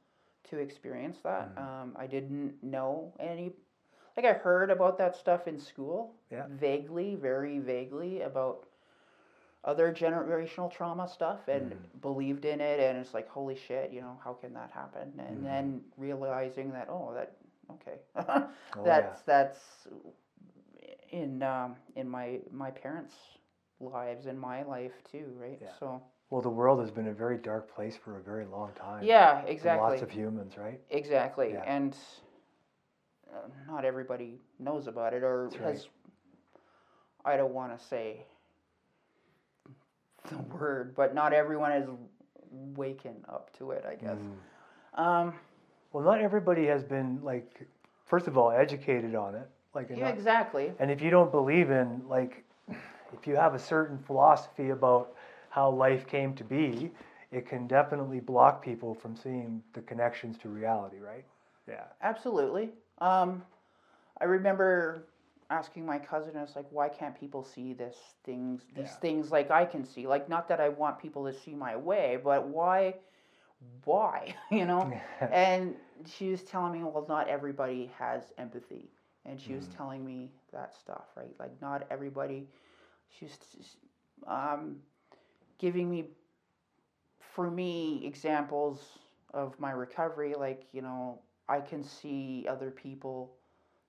to experience that Mhm. um, i didn't know any like i heard about that stuff in school Yeah. vaguely very vaguely about other generational trauma stuff and Mhm. believed in it and it's like holy shit you know how can that happen and Mhm. then realizing that oh that okay Oh, that's that's in um, in my my parents' lives in my life too, right? Yeah. So Well, the world has been a very dark place for a very long time. yeah, exactly, Lots of humans, right? exactly, Yeah. and uh, not everybody knows about it or That's right. has. I don't want to say the word, but not everyone is waken up to it. I guess. Mm. Um, Well, not everybody has been like, first of all, educated on it. Like, yeah, not- exactly. and if you don't believe in like, if you have a certain philosophy about how life came to be, it can definitely block people from seeing the connections to reality, right? Yeah. Absolutely. Um, I remember asking my cousin, I was like, why can't people see this things, these Yeah. things like I can see? Like, not that I want people to see my way, but why, why, you know? and she was telling me, well, not everybody has empathy. And she was Mm. telling me that stuff, right? Like, not everybody, she was um, giving me, for me, examples of my recovery. Like, you know, I can see other people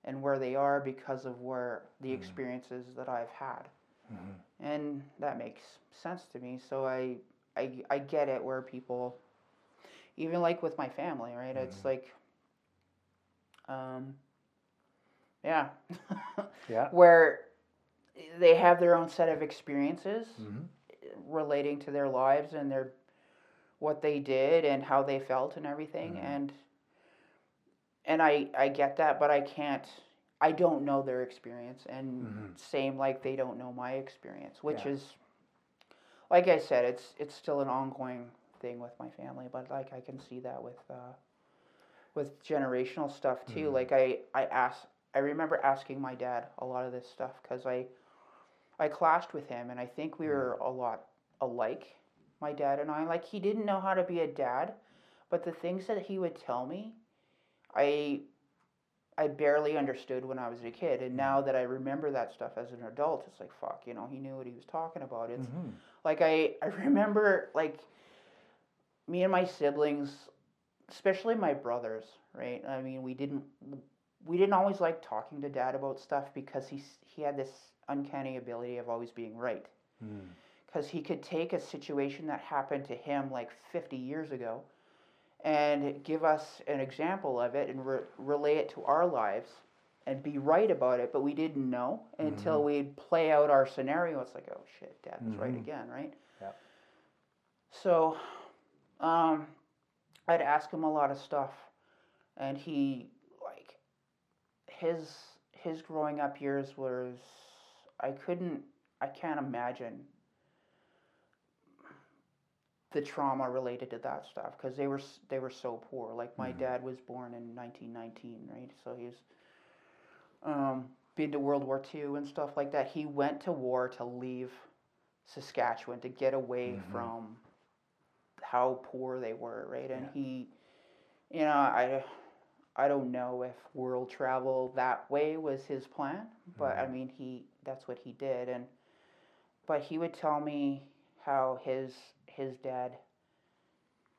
and where they are because of where the Mm. experiences that I've had. Mhm. And that makes sense to me. So I, I, I get it where people, even like with my family, right? It's Mhm. like, um, yeah, Yeah. where they have their own set of experiences Mhm. relating to their lives and their what they did and how they felt and everything Mhm. and and I I get that but I can't I don't know their experience and Mhm. same like they don't know my experience which Yeah. is like I said it's it's still an ongoing thing with my family, but like I can see that with uh, with generational stuff too. Like I I ask I remember asking my dad a lot of this stuff because I I clashed with him, and I think we were a lot alike. My dad and I like he didn't know how to be a dad, but the things that he would tell me, I I barely understood when I was a kid, and now that I remember that stuff as an adult, it's like fuck, you know, he knew what he was talking about. It's Mhm. like I I remember like me and my siblings, especially my brothers, right? I mean, we didn't we didn't always like talking to dad about stuff because he he had this uncanny ability of always being right. Mm. Because he could take a situation that happened to him like 50 years ago and give us an example of it and re- relay it to our lives and be right about it, but we didn't know until we'd play out our scenario. It's like, oh shit, dad was right Mhm. again, right? Yep. So, um, I'd ask him a lot of stuff, and he his his growing up years was I couldn't I can't imagine the trauma related to that stuff because they were they were so poor. Like my dad was born in 1919, right? So he's um, been to World War II and stuff like that. He went to war to leave Saskatchewan to get away from how poor they were, right? And he, you know, I, I don't know if world travel that way was his plan, but I mm-hmm. mean, he that's what he did, and but he would tell me how his his dad,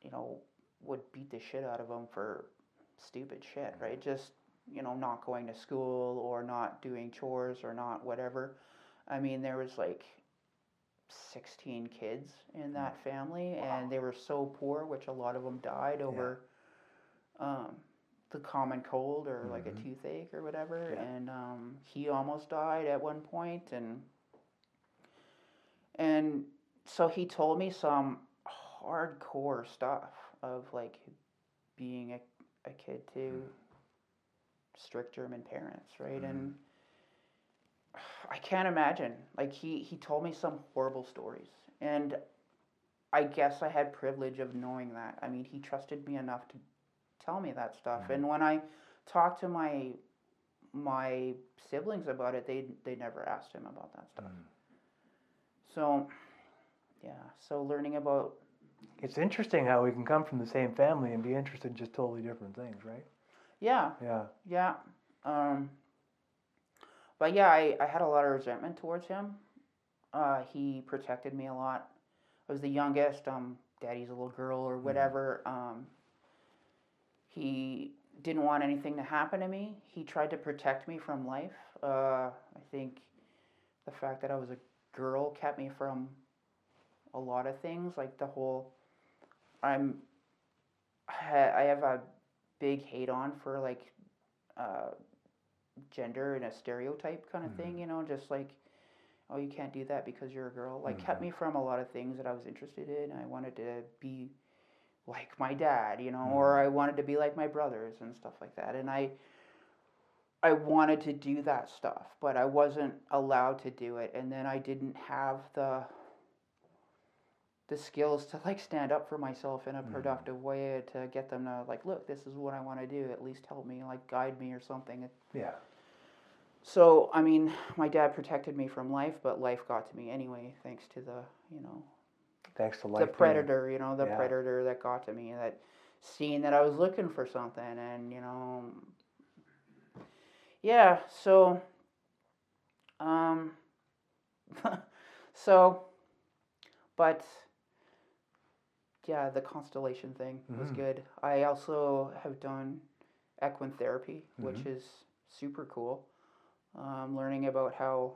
you know, would beat the shit out of him for stupid shit, right? Mm-hmm. Just you know, not going to school or not doing chores or not whatever. I mean, there was like 16 kids in that mm. family, and they were so poor, which a lot of them died over um, the common cold or like a mm-hmm. toothache or whatever. Yeah. And um, he almost died at one point, and and so he told me some hardcore stuff of like being a, a kid to hmm. strict German parents, right? And mm-hmm. I can't imagine. Like he he told me some horrible stories, and I guess I had privilege of knowing that. I mean, he trusted me enough to tell me that stuff. And when I talked to my my siblings about it, they they never asked him about that stuff. So, yeah. So learning about It's interesting how we can come from the same family and be interested in just totally different things, right? yeah, Yeah. Yeah. Um, but yeah, I, I had a lot of resentment towards him. Uh, he protected me a lot. I was the youngest. Um, daddy's a little girl or whatever. Um, he didn't want anything to happen to me. He tried to protect me from life. Uh, I think the fact that I was a girl kept me from a lot of things, like the whole. I'm. I have a big hate on for like uh, gender and a stereotype kind of thing, you know, just like, oh, you can't do that because you're a girl. Like, kept me from a lot of things that I was interested in. I wanted to be like my dad, you know, or mm. I wanted to be like my brothers and stuff like that. And I, I wanted to do that stuff, but I wasn't allowed to do it. And then I didn't have the the skills to like stand up for myself in a mm. productive way to get them to like look this is what i want to do at least help me like guide me or something Yeah. so i mean my dad protected me from life but life got to me anyway thanks to the you know Thanks to life. the predator you know the Yeah. predator that got to me that seeing that i was looking for something and you know yeah so um so but yeah the constellation thing was Mhm. good i also have done equine therapy which Mhm. is super cool um, learning about how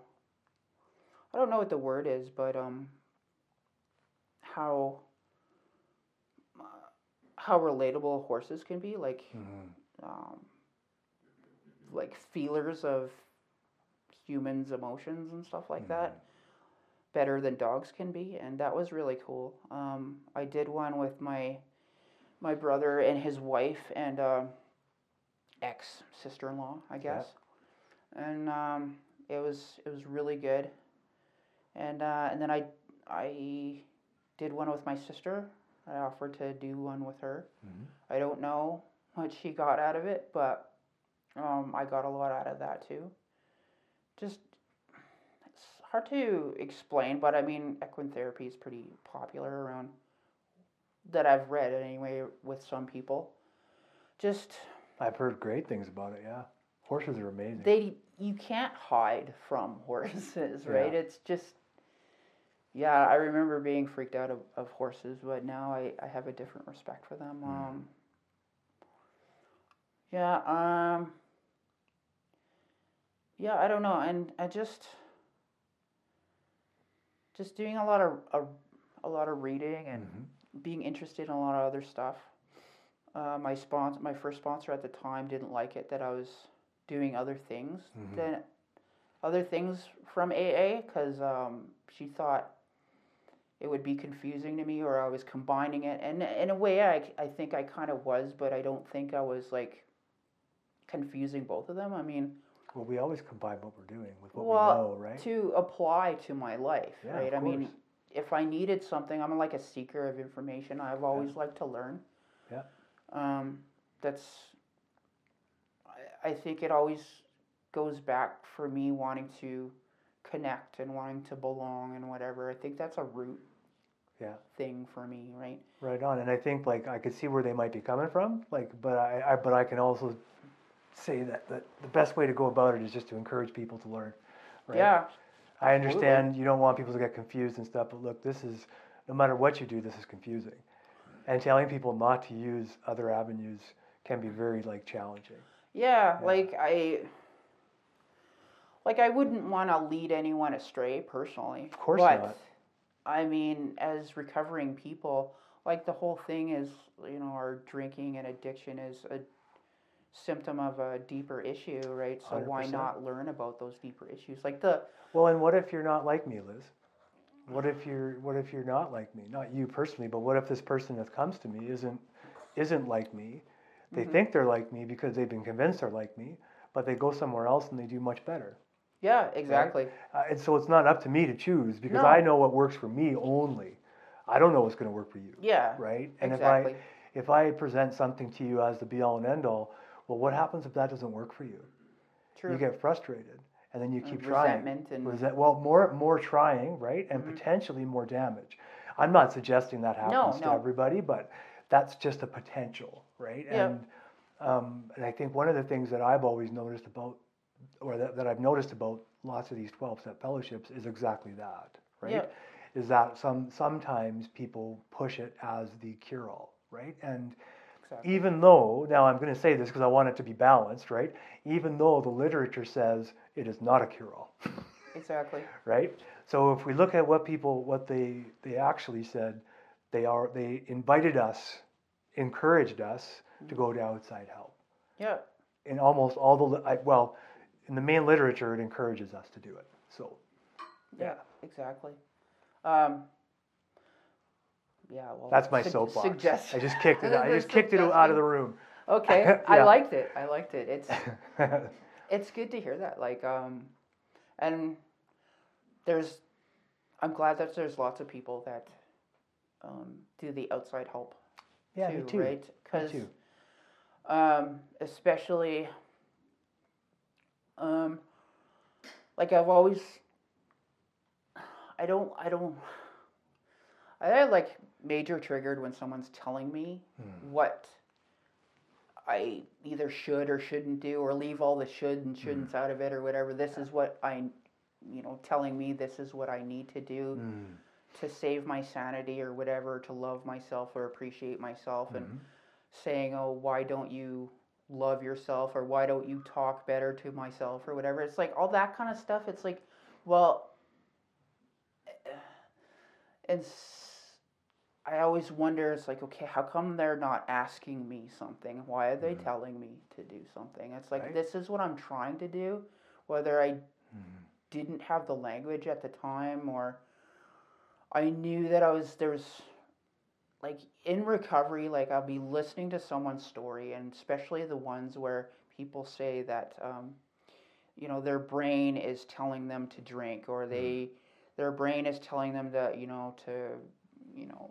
i don't know what the word is but um how uh, how relatable horses can be like Mhm. um, like feelers of humans emotions and stuff like that better than dogs can be and that was really cool. Um, i did one with my my brother and his wife and um ex sister-in-law i guess. And um, it was it was really good. And uh, and then i i did one with my sister I offered to do one with her. Mhm. I don't know what she got out of it, but um, I got a lot out of that too. Just it's hard to explain, but I mean, equine therapy is pretty popular around that I've read anyway with some people. Just I've heard great things about it. Yeah, horses are amazing. they you can't hide from horses, right? Yeah. It's just yeah, I remember being freaked out of, of horses, but now I, I have a different respect for them. Mm. Um Yeah, um Yeah, I don't know, and I just just doing a lot of a, a lot of reading and Mhm. being interested in a lot of other stuff. Uh, my sponsor, my first sponsor at the time, didn't like it that I was doing other things Mhm. than other things from AA because um, she thought it would be confusing to me or I was combining it. And in a way, I, I think I kind of was, but I don't think I was like confusing both of them. I mean, Well, we always combine what we're doing with what well, we know, right? to apply to my life, Yeah, right? I mean, if I needed something, I'm like a seeker of information. I've always liked to learn. Yeah. Um, that's. I, I think it always goes back for me wanting to connect and wanting to belong and whatever. I think that's a root. Yeah. Thing for me, right? Right on, and I think like I could see where they might be coming from, like, but I, I but I can also say that, that the best way to go about it is just to encourage people to learn. Right? Yeah. I understand you don't want people to get confused and stuff, but look, this is no matter what you do, this is confusing, and telling people not to use other avenues can be very like challenging. Yeah, Yeah. like I like I wouldn't want to lead anyone astray personally. Of course but, not. I mean, as recovering people, like the whole thing is, you know, our drinking and addiction is a symptom of a deeper issue, right? So why 100%. not learn about those deeper issues? Like the Well, and what if you're not like me, Liz? What if you're what if you're not like me? Not you personally, but what if this person that comes to me isn't isn't like me? They Mm-hmm. think they're like me because they've been convinced they're like me, but they go somewhere else and they do much better. Yeah, exactly. Uh, and so it's not up to me to choose because No. I know what works for me only. I don't know what's going to work for you, Yeah. right? And exactly. if I if I present something to you as the be all and end all, well, what happens if that doesn't work for you? True. You get frustrated, and then you And keep trying. resentment and Resent, well, more more trying, right, and potentially more damage. I'm not suggesting that happens to no. everybody, but that's just a potential, right? Yeah. And um, and I think one of the things that I've always noticed about, or that, that I've noticed about lots of these 12 step fellowships is exactly that, right? Yeah. Is that some sometimes people push it as the cure all, right? And exactly. even though now I'm going to say this because I want it to be balanced, right? Even though the literature says it is not a cure all, exactly. right? So if we look at what people what they they actually said, they are they invited us, encouraged us to mm. go to outside help. Yeah. In almost all the I, well, in the main literature, it encourages us to do it. So Yeah, exactly. Um, yeah, well, that's my sug- soapbox. Suggest- I just kicked it. I just kicked it out of the room. Okay, I liked it. I liked it. It's it's good to hear that. Like, um, and there's, I'm glad that there's lots of people that um, do the outside help yeah, too, me too. right? Because, too. um, especially, um, like I've always, I don't, I don't, I get, like major triggered when someone's telling me Hmm. what I either should or shouldn't do, or leave all the should Hmm. and shouldn'ts out of it, or whatever. This is what I, you know, telling me this is what I need to do Mm. to save my sanity or whatever, to love myself or appreciate myself, and Mhm. saying, oh, why don't you love yourself, or why don't you talk better to myself, or whatever. It's like all that kind of stuff. It's like, well, it's. I always wonder. It's like, okay, how come they're not asking me something? Why are they telling me to do something? It's like Right. this is what I'm trying to do, whether I Mhm. didn't have the language at the time or I knew that I was there's like in recovery like I'll be listening to someone's story and especially the ones where people say that um, you know their brain is telling them to drink or they mm-hmm. their brain is telling them that you know to you know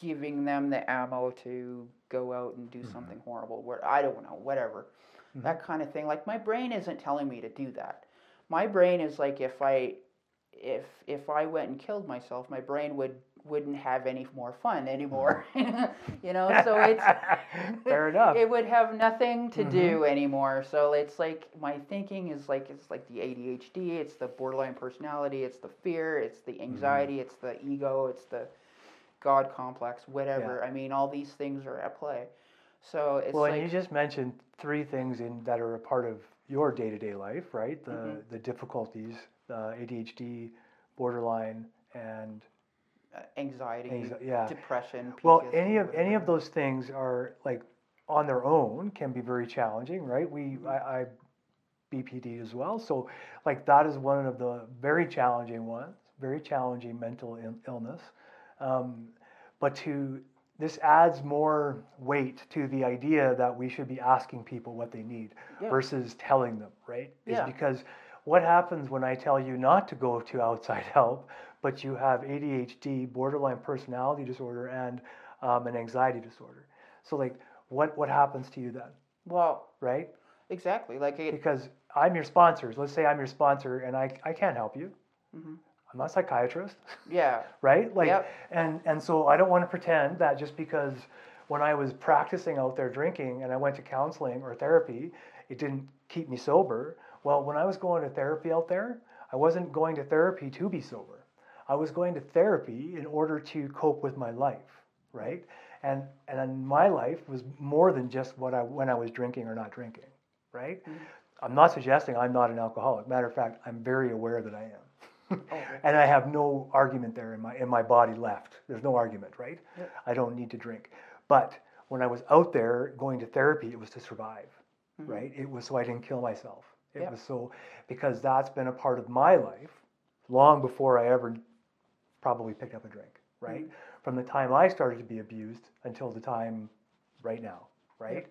giving them the ammo to go out and do mm-hmm. something horrible. Where I don't know, whatever, mm-hmm. that kind of thing. Like my brain isn't telling me to do that. My brain is like if I, if if I went and killed myself, my brain would wouldn't have any more fun anymore. you know, so it's Fair enough. it would have nothing to do anymore. So it's like my thinking is like it's like the ADHD, it's the borderline personality, it's the fear, it's the anxiety, it's the ego, it's the God complex, whatever. I mean, all these things are at play. So it's well, like and you just mentioned three things in that are a part of your day-to-day life, right? The Mhm. the difficulties, uh, ADHD, borderline, and uh, anxiety, yeah. depression. well, any of any of those things are like on their own can be very challenging, right? We I, I BPD as well, so like that is one of the very challenging ones, very challenging mental il- illness. Um, but to this adds more weight to the idea that we should be asking people what they need Yeah. versus telling them, right? Is Yeah. because what happens when I tell you not to go to outside help, but you have ADHD, borderline personality disorder, and um, an anxiety disorder? So, like, what what happens to you then, Well, right? exactly. Like it, Because I'm your sponsor. Let's say I'm your sponsor, and I I can't help you. Mhm. I'm not a psychiatrist. yeah, right? Like, Yep. and and so I don't want to pretend that just because when I was practicing out there drinking and I went to counseling or therapy, it didn't keep me sober. Well, when I was going to therapy out there, I wasn't going to therapy to be sober. I was going to therapy in order to cope with my life, right? And and my life was more than just what I when I was drinking or not drinking, right? Mm-hmm. I'm not suggesting I'm not an alcoholic. Matter of fact, I'm very aware that I am. Oh. and I have no argument there in my in my body left. There's no argument, right? Yep. I don't need to drink. But when I was out there going to therapy, it was to survive, mm-hmm. right? It was so I didn't kill myself. It Yep. was so because that's been a part of my life long before I ever probably picked up a drink, right? From the time I started to be abused until the time right now, right?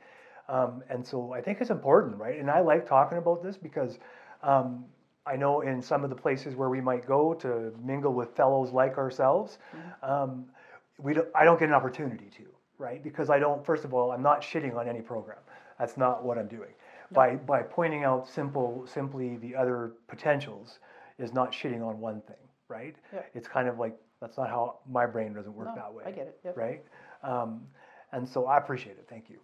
Um, and so I think it's important, right? And I like talking about this because um, I know in some of the places where we might go to mingle with fellows like ourselves, um, we don't, I don't get an opportunity to, right? Because I don't. First of all, I'm not shitting on any program. That's not what I'm doing. By by pointing out simple, simply the other potentials, is not shitting on one thing, right? Yeah. It's kind of like that's not how my brain doesn't work No, that way I get it, yep. right? Um, and so I appreciate it. Thank you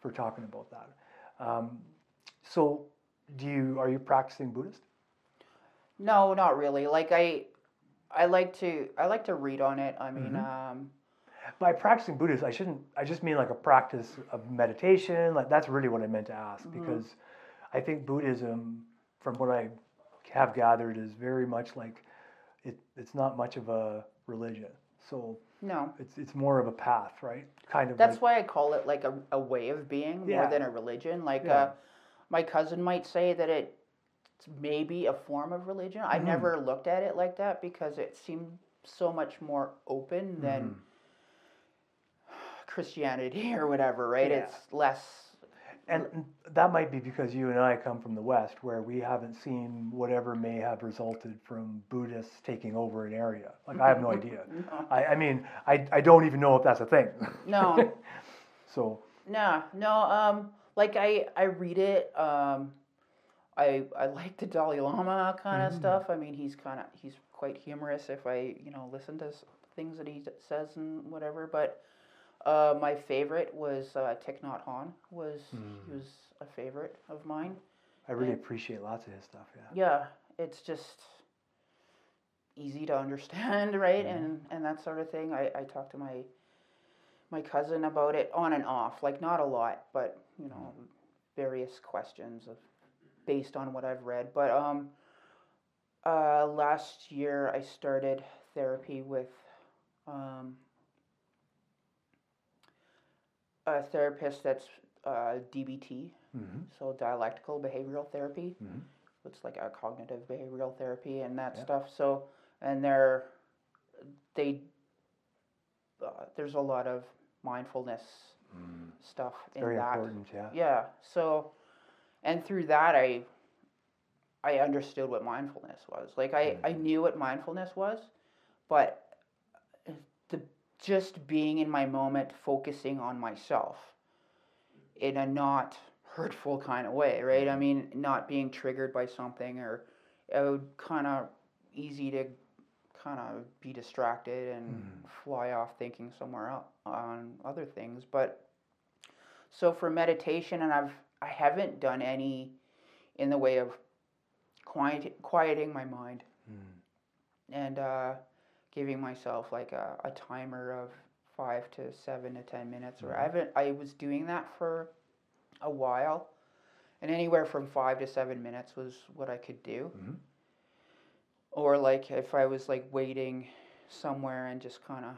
for talking about that. Um, so, do you are you practicing Buddhist? No, not really. Like I, I like to I like to read on it. I mean, Mm-hmm. um, By practicing Buddhist, I shouldn't. I just mean like a practice of meditation. Like that's really what I meant to ask because I think Buddhism, from what I have gathered, is very much like it. It's not much of a religion. So no. it's it's more of a path, right? Kind of. That's like, why I call it like a, a way of being Yeah. more than a religion. Like Yeah. uh, my cousin might say that it's maybe a form of religion. I Mhm. never looked at it like that because it seemed so much more open than Mhm. Christianity or whatever, right? Yeah. It's less. And that might be because you and I come from the West, where we haven't seen whatever may have resulted from Buddhists taking over an area. Like I have no idea. No, I, I mean, I, I don't even know if that's a thing. no, so no, no. Um, like I I read it. Um, I I like the Dalai Lama kind of Mhm. stuff. I mean, he's kind of he's quite humorous if I you know listen to things that he says and whatever. But uh, my favorite was uh, Thich Nhat Hanh. Was he was a favorite of mine. I really Yeah. appreciate lots of his stuff. Yeah. Yeah, it's just easy to understand, right? Mhm. And and that sort of thing. I I talked to my my cousin about it on and off, like not a lot, but you know, various questions of based on what I've read. But um, uh, last year I started therapy with um a therapist that's uh, DBT, Mm-hmm. so dialectical behavioral therapy Mhm. it's like a cognitive behavioral therapy and that Yeah. stuff. So, and they're they uh, there's a lot of mindfulness stuff in Very that. important. Yeah. Yeah. So, and through that, I I understood what mindfulness was. Like I I Mm. knew what mindfulness was, but just being in my moment, focusing on myself in a not hurtful kind of way, right? I mm-hmm. mean, not being triggered by something or it would kind of easy to kind of be distracted and mm-hmm. fly off thinking somewhere else on other things. But so for meditation, and I've I haven't done any in the way of quiet, quieting my mind mm. and uh, giving myself like a, a timer of five to seven to ten minutes. Or I haven't. I was doing that for a while, and anywhere from five to seven minutes was what I could do. Mhm. Or like if I was like waiting somewhere and just kind of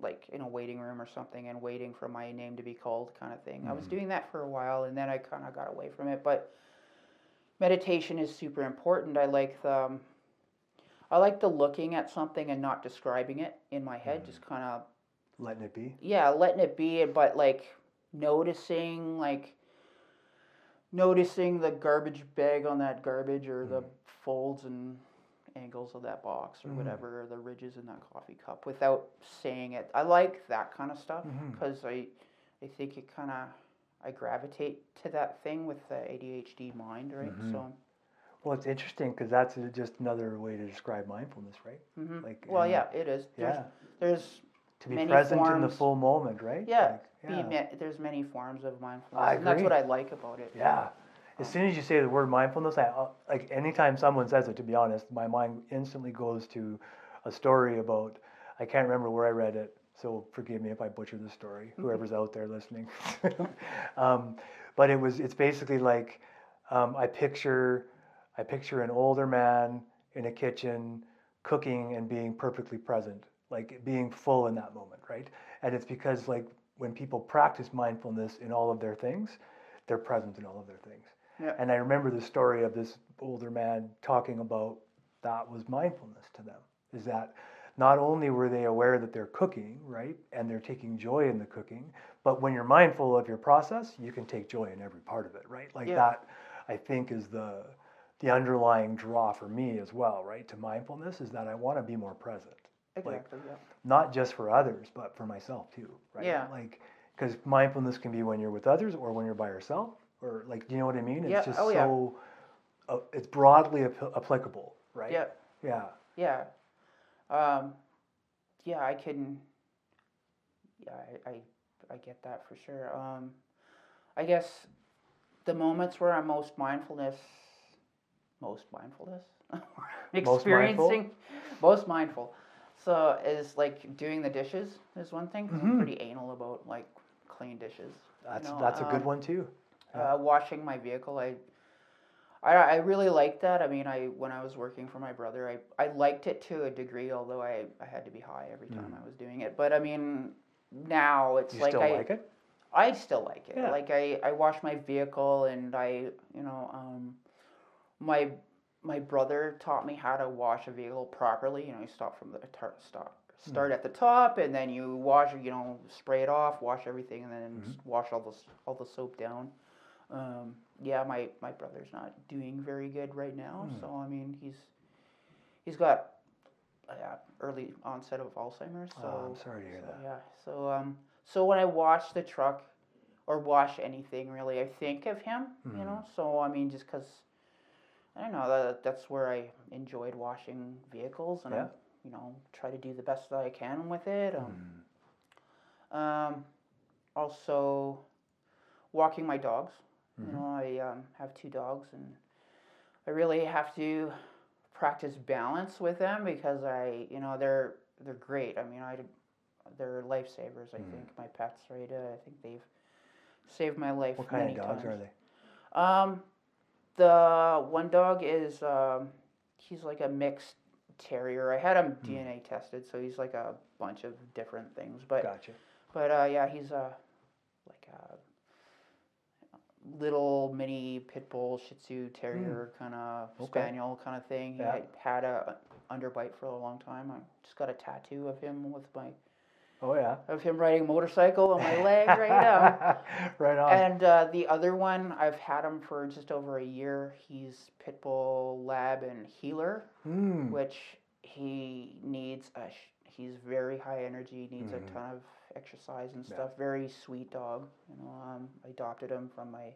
like in a waiting room or something and waiting for my name to be called kind of thing. I was Mhm. doing that for a while and then I kind of got away from it, but meditation is super important. I like the um, I like the looking at something and not describing it in my head, just kind of Letting it be. yeah, letting it be, but like noticing, like noticing the garbage bag on that garbage or the folds and angles of that box or Mm. whatever, or the ridges in that coffee cup without saying it. I like that kind of stuff because I, I think it kind of, I gravitate to that thing with the ADHD mind, right? Mhm. So, Well, it's interesting because that's just another way to describe mindfulness, right? mhm. Like, well, yeah, it is. There's, Yeah. there's To be present in the full moment, right? Yeah, Like, yeah. ma- there's many forms of mindfulness, and that's what. I like about it. Yeah. As soon as you say the word mindfulness, I uh, like anytime someone says it. To be honest, my mind instantly goes to a story about. I can't remember where I read it, so forgive me if I butcher the story. Whoever's out there listening, um, but it was. It's basically like um, I picture, I picture an older man in a kitchen cooking and being perfectly present, like being full in that moment, right? And it's because like when people practice mindfulness in all of their things, they're present in all of their things. Yeah. And I remember the story of this older man talking about that was mindfulness to them. Is that not only were they aware that they're cooking, right, and they're taking joy in the cooking, but when you're mindful of your process, you can take joy in every part of it, right? Like Yeah. that, I think, is the the underlying draw for me as well, right, to mindfulness is that I want to be more present Exactly. yeah. not just for others, but for myself too, right? Yeah. Like, because mindfulness can be when you're with others or when you're by yourself, or like, do you know what I mean? It's Yeah, just oh, yeah. so, uh, it's broadly ap- applicable, right? Yeah. Yeah. Yeah. Um, yeah, I can. Yeah, I, I, I get that for sure. Um, I guess the moments where I'm most mindfulness, most mindfulness, Most mindful? experiencing, most mindful. So is like doing the dishes is one thing. Mhm. I'm pretty anal about like clean dishes. you That's know, that's a good um, one too. uh, washing my vehicle. I, I, I really liked that. I mean, I when I was working for my brother, I, I liked it to a degree, although I, I had to be high every time I was doing it. But I mean, now it's Mm. You like still I, like it? I still like it. Yeah. Like I, I wash my vehicle and I, you know, um, my my brother taught me how to wash a vehicle properly. You know, you stop from the tar- stop start Hmm. at the top and then you wash, you know, spray it off, wash everything, and then Mm-hmm. wash all the all the soap down. Um, yeah, my my brother's not doing very good right now, Hmm. so I mean he's he's got uh, early onset of Alzheimer's. So Oh, I'm sorry to hear so, that. Yeah. So um, so when I wash the truck or wash anything really, I think of him. You know. So I mean, just because I don't know that that's where I enjoyed washing vehicles, and I, you know try to do the best that I can with it. Um, Mm. um, also walking my dogs. Mm-hmm. You know, I um, have two dogs, and I really have to practice balance with them because I, you know, they're they're great. I mean, I they're lifesavers. I Mm. think my pets, right? Uh, I think they've saved my life. What kind of dogs times. are they? Um, the one dog is um, he's like a mixed terrier. I had him Hmm. DNA tested, so he's like a bunch of different things. But Gotcha. but uh, yeah, he's a like a little mini pit bull Shih Tzu terrier kind of Hmm. Okay. spaniel kind of thing. He Yeah. had, had a underbite for a long time. I just got a tattoo of him with my Oh yeah. of him riding a motorcycle on my leg right now. right on. And uh, the other one, I've had him for just over a year. He's Pitbull Lab and Heeler, Mm. which he needs a sh- he's very high energy, needs Mhm. a ton of exercise and Yeah. stuff. Very sweet dog. You know, um, I adopted him from my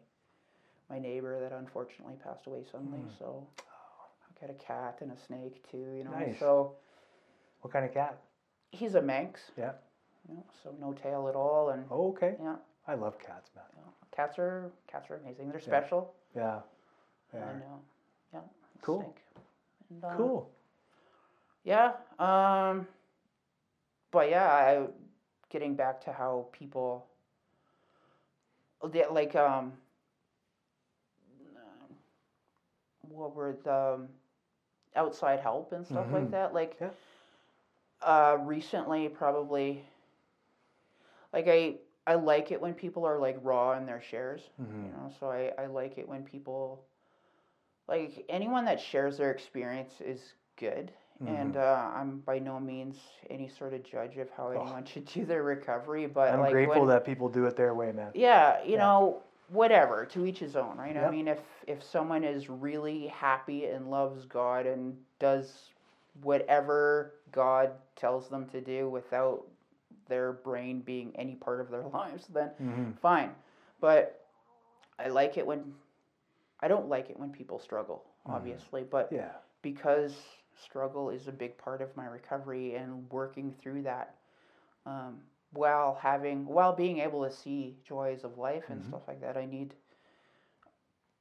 my neighbor that unfortunately passed away suddenly. Mm. So I got a cat and a snake too. You know, Nice. so What kind of cat? he's a Manx. Yeah. So no tail at all, and Oh, okay. yeah, I love cats, man. cats are cats are amazing. They're special. Yeah. Yeah. And, uh, yeah. Cool. And, uh, Cool. Yeah. Um, but yeah, I, getting back to how people, they, like, um, what were the um, outside help and stuff like Mhm. that? Like, Yeah. uh, recently, probably, like, I, I like it when people are like raw in their shares you Mhm. know so I, I like it when people like anyone that shares their experience is good and Mhm. uh, i'm by no means any sort of judge of how Oh. anyone should do their recovery but I'm like grateful when- that people do it their way, man. yeah you Yeah. know whatever to each his own right i mean if if someone is really happy and loves god and does whatever god tells them to do without their brain being any part of their lives then hmm fine. But I like it when I don't like it when people struggle, Mhm. obviously, but Yeah. because struggle is a big part of my recovery and working through that um, while having while being able to see joys of life and Mhm. stuff like that, I need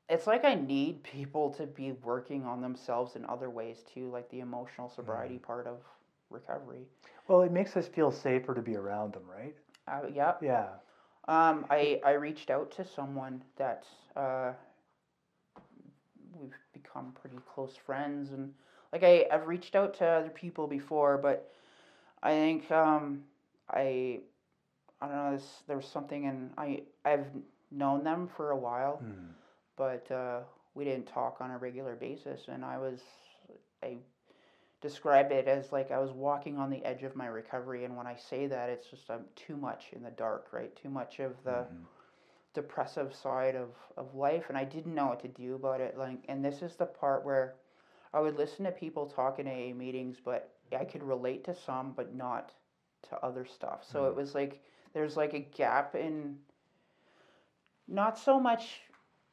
it's like I need people to be working on themselves in other ways too, like the emotional sobriety part of recovery. Well, it makes us feel safer to be around them, right? Uh, yeah, Yeah. Um, I, I reached out to someone that uh, we've become pretty close friends, and like I, I've reached out to other people before, but I think um, I I don't know. This, there was something, and I I've known them for a while, Mm. but uh, we didn't talk on a regular basis, and I was I describe it as like I was walking on the edge of my recovery, and when I say that, it's just I'm too much in the dark, right? Too much of the Mhm. depressive side of, of life and I didn't know what to do about it like and this is the part where I would listen to people talk in AA meetings but I could relate to some but not to other stuff so it Mhm. was like there's like a gap in not so much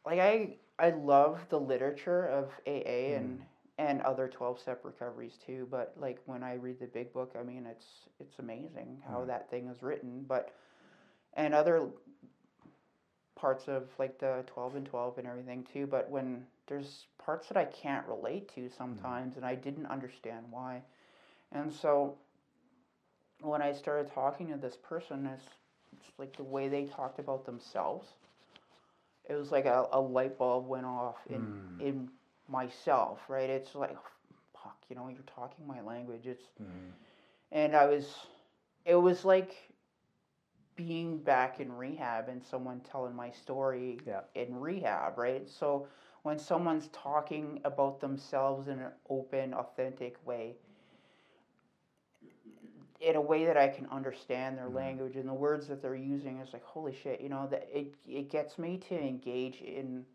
like I I love the literature of AA and and other 12 step recoveries too but like when I read the big book I mean it's it's amazing how Mm. that thing is written but and other parts of like the 12 and 12 and everything too but when there's parts that i can't relate to sometimes and i didn't understand why and so when i started talking to this person it's, it's like the way they talked about themselves it was like a, a light bulb went off in Mm. in myself right it's like fuck you know you're talking my language it's Mhm. and I was, it was like being back in rehab and someone telling my story Yeah. in rehab, right? So when someone's talking about themselves in an open, authentic way, in a way that I can understand their Mhm. language and the words that they're using, it's like holy shit, you know that it it gets me to engage in.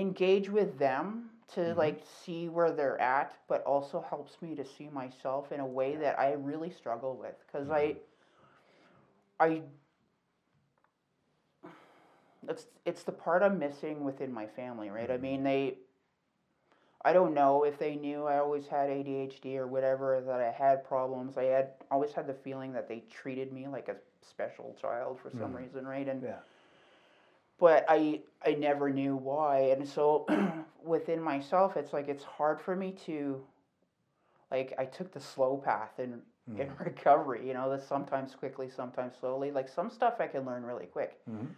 Engage with them to Mhm. like see where they're at but also helps me to see myself in a way that i really struggle with because Mhm. i i it's it's the part i'm missing within my family right i Mhm. mean they i don't know if they knew i always had adhd or whatever that i had problems i had always had the feeling that they treated me like a special child for some Mhm. reason right and Yeah. But I I never knew why, and so within myself, it's like it's hard for me to, like I took the slow path in in Mhm. recovery. You know, that sometimes quickly, sometimes slowly. Like some stuff I can learn really quick, Mhm.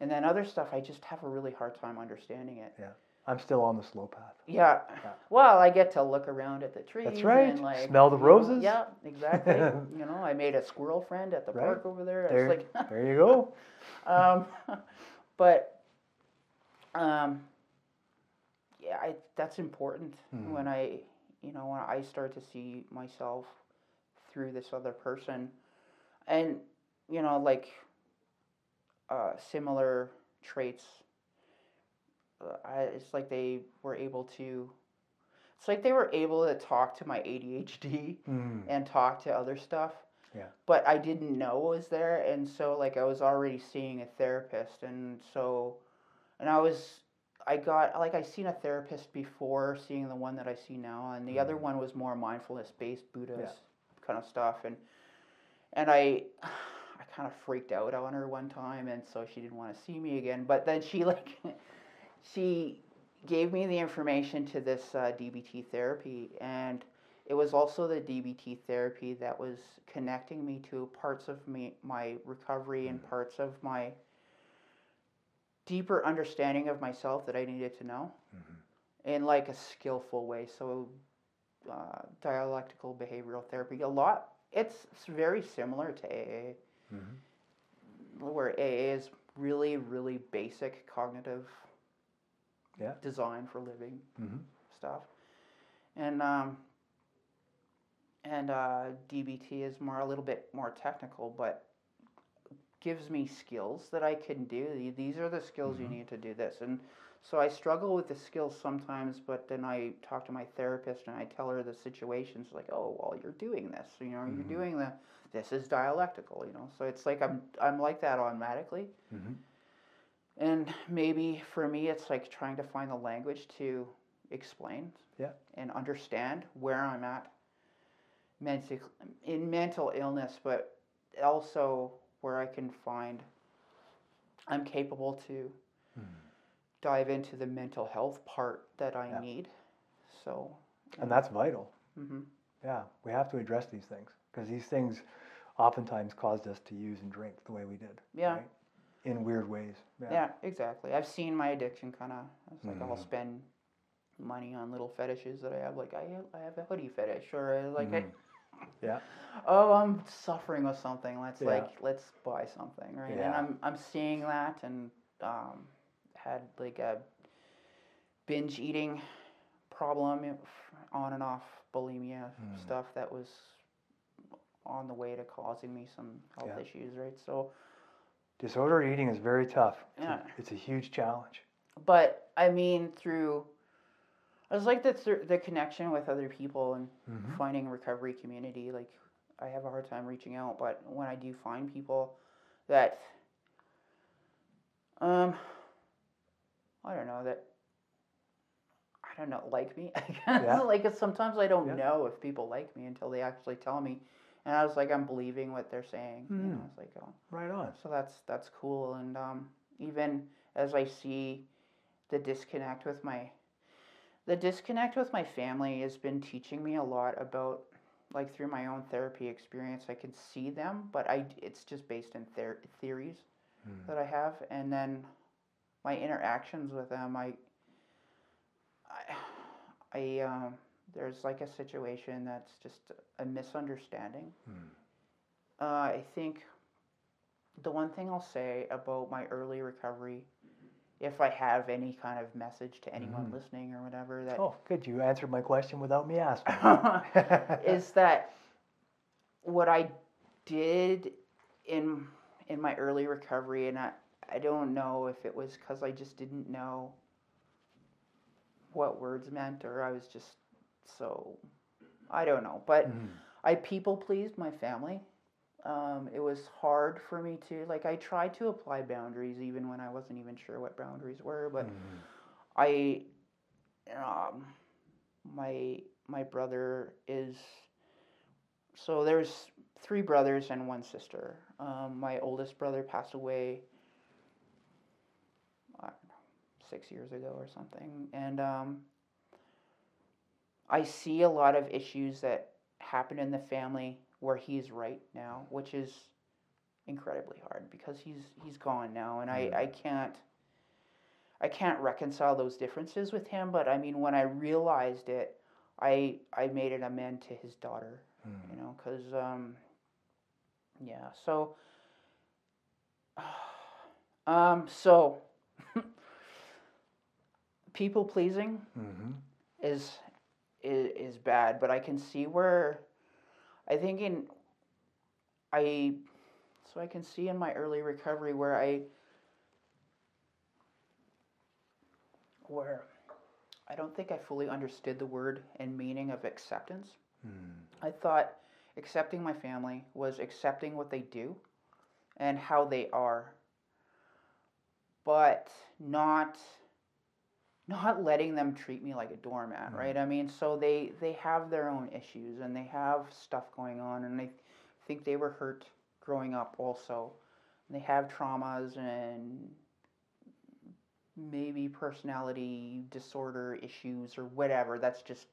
and then other stuff I just have a really hard time understanding it. Yeah. I'm still on the slow path. Yeah. Yeah. Well, I get to look around at the trees. That's right. And like Smell the you know, roses. yeah, exactly. you know, I made a squirrel friend at the Right. park over there. There, It's like there you go. um, but um, yeah, I, that's important Mhm. when I, you know, when I start to see myself through this other person, and you know, like uh, similar traits. Uh, I, it's like they were able to. it's like they were able to talk to my ADHD Mm. and talk to other stuff. Yeah. But I didn't know it was there, and so like I was already seeing a therapist, and so, and I was, I got like I seen a therapist before seeing the one that I see now, and the other Mhm. one was more mindfulness based Buddhist kind of stuff, and and I. I kind of freaked out on her one time, and so she didn't want to see me again. But then she like, she gave me the information to this uh, DBT therapy, and it was also the DBT therapy that was connecting me to parts of me, my recovery and parts of my deeper understanding of myself that I needed to know in like a skillful way. So, uh, dialectical behavioral therapy, a lot. It's, it's very similar to AA, Mhm. where AA is really, really basic cognitive Yeah. design for living Mhm. stuff, and um, and uh, DBT is more a little bit more technical, but gives me skills that I can do. These are the skills Mhm. you need to do this, and so I struggle with the skills sometimes. But then I talk to my therapist and I tell her the situations like, oh, well, you're doing this, you know, Mhm. you're doing the this is dialectical, you know. So it's like I'm I'm like that automatically. Mhm. And maybe for me, it's like trying to find the language to explain Yeah. and understand where I'm at in mental illness, but also where I can find I'm capable to Mhm. dive into the mental health part that I Yeah. need. So, And that's vital. hmm Yeah, we have to address these things because these things oftentimes caused us to use and drink the way we did. Yeah. right? In weird ways. Yeah. yeah. exactly. I've seen my addiction kind of. It's like I'll Mhm. spend money on little fetishes that I have. Like I, I have a hoodie fetish, or I, like I, Mhm. Yeah. oh i'm suffering with something let's Yeah. like let's buy something right Yeah. and i'm i'm seeing that and um had like a binge eating problem on and off bulimia Mm. stuff that was on the way to causing me some health Yeah. issues right so Disordered eating is very tough. It's, Yeah. a, it's a huge challenge. but i mean through i was like the thr- the connection with other people and Mhm. finding recovery community like i have a hard time reaching out but when i do find people that um i don't know that i don't know like me Yeah. like sometimes i don't Yeah. know if people like me until they actually tell me and i was like i'm believing what they're saying you know Mm. it's like oh Right on. so that's that's cool and um, even as i see the disconnect with my the disconnect with my family has been teaching me a lot about like through my own therapy experience i can see them but i it's just based in ther- theories Mm. that i have and then my interactions with them i i, I um, there's like a situation that's just a misunderstanding Mm. uh, I think the one thing I'll say about my early recovery, if I have any kind of message to anyone Mhm. listening or whatever, that Oh, good. You answered my question without me asking. is that what I did in in my early recovery, and I I don't know if it was because I just didn't know what words meant, or I was just so I don't know, but. Mhm. I people pleased my family. Um, it was hard for me to like. I tried to apply boundaries even when I wasn't even sure what boundaries were. But Mhm. I, um, my my brother is. So there's three brothers and one sister. Um, my oldest brother passed away. Know, six years ago or something, and um, I see a lot of issues that happen in the family where he's right now, which is incredibly hard because he's he's gone now, and I. I can't I can't reconcile those differences with him. But I mean, when I realized it, I I made an amend to his daughter, Mm. you know, because um, yeah, so um, so people pleasing Mhm. is, is is bad, but I can see where I think in I so I can see in my early recovery where I where I don't think I fully understood the word and meaning of acceptance. Mm. I thought accepting my family was accepting what they do and how they are, but not not letting them treat me like a doormat, Mm. right? I mean, so they they have their own issues and they have stuff going on, and I think they were hurt growing up also. They have traumas and maybe personality disorder issues or whatever. That's just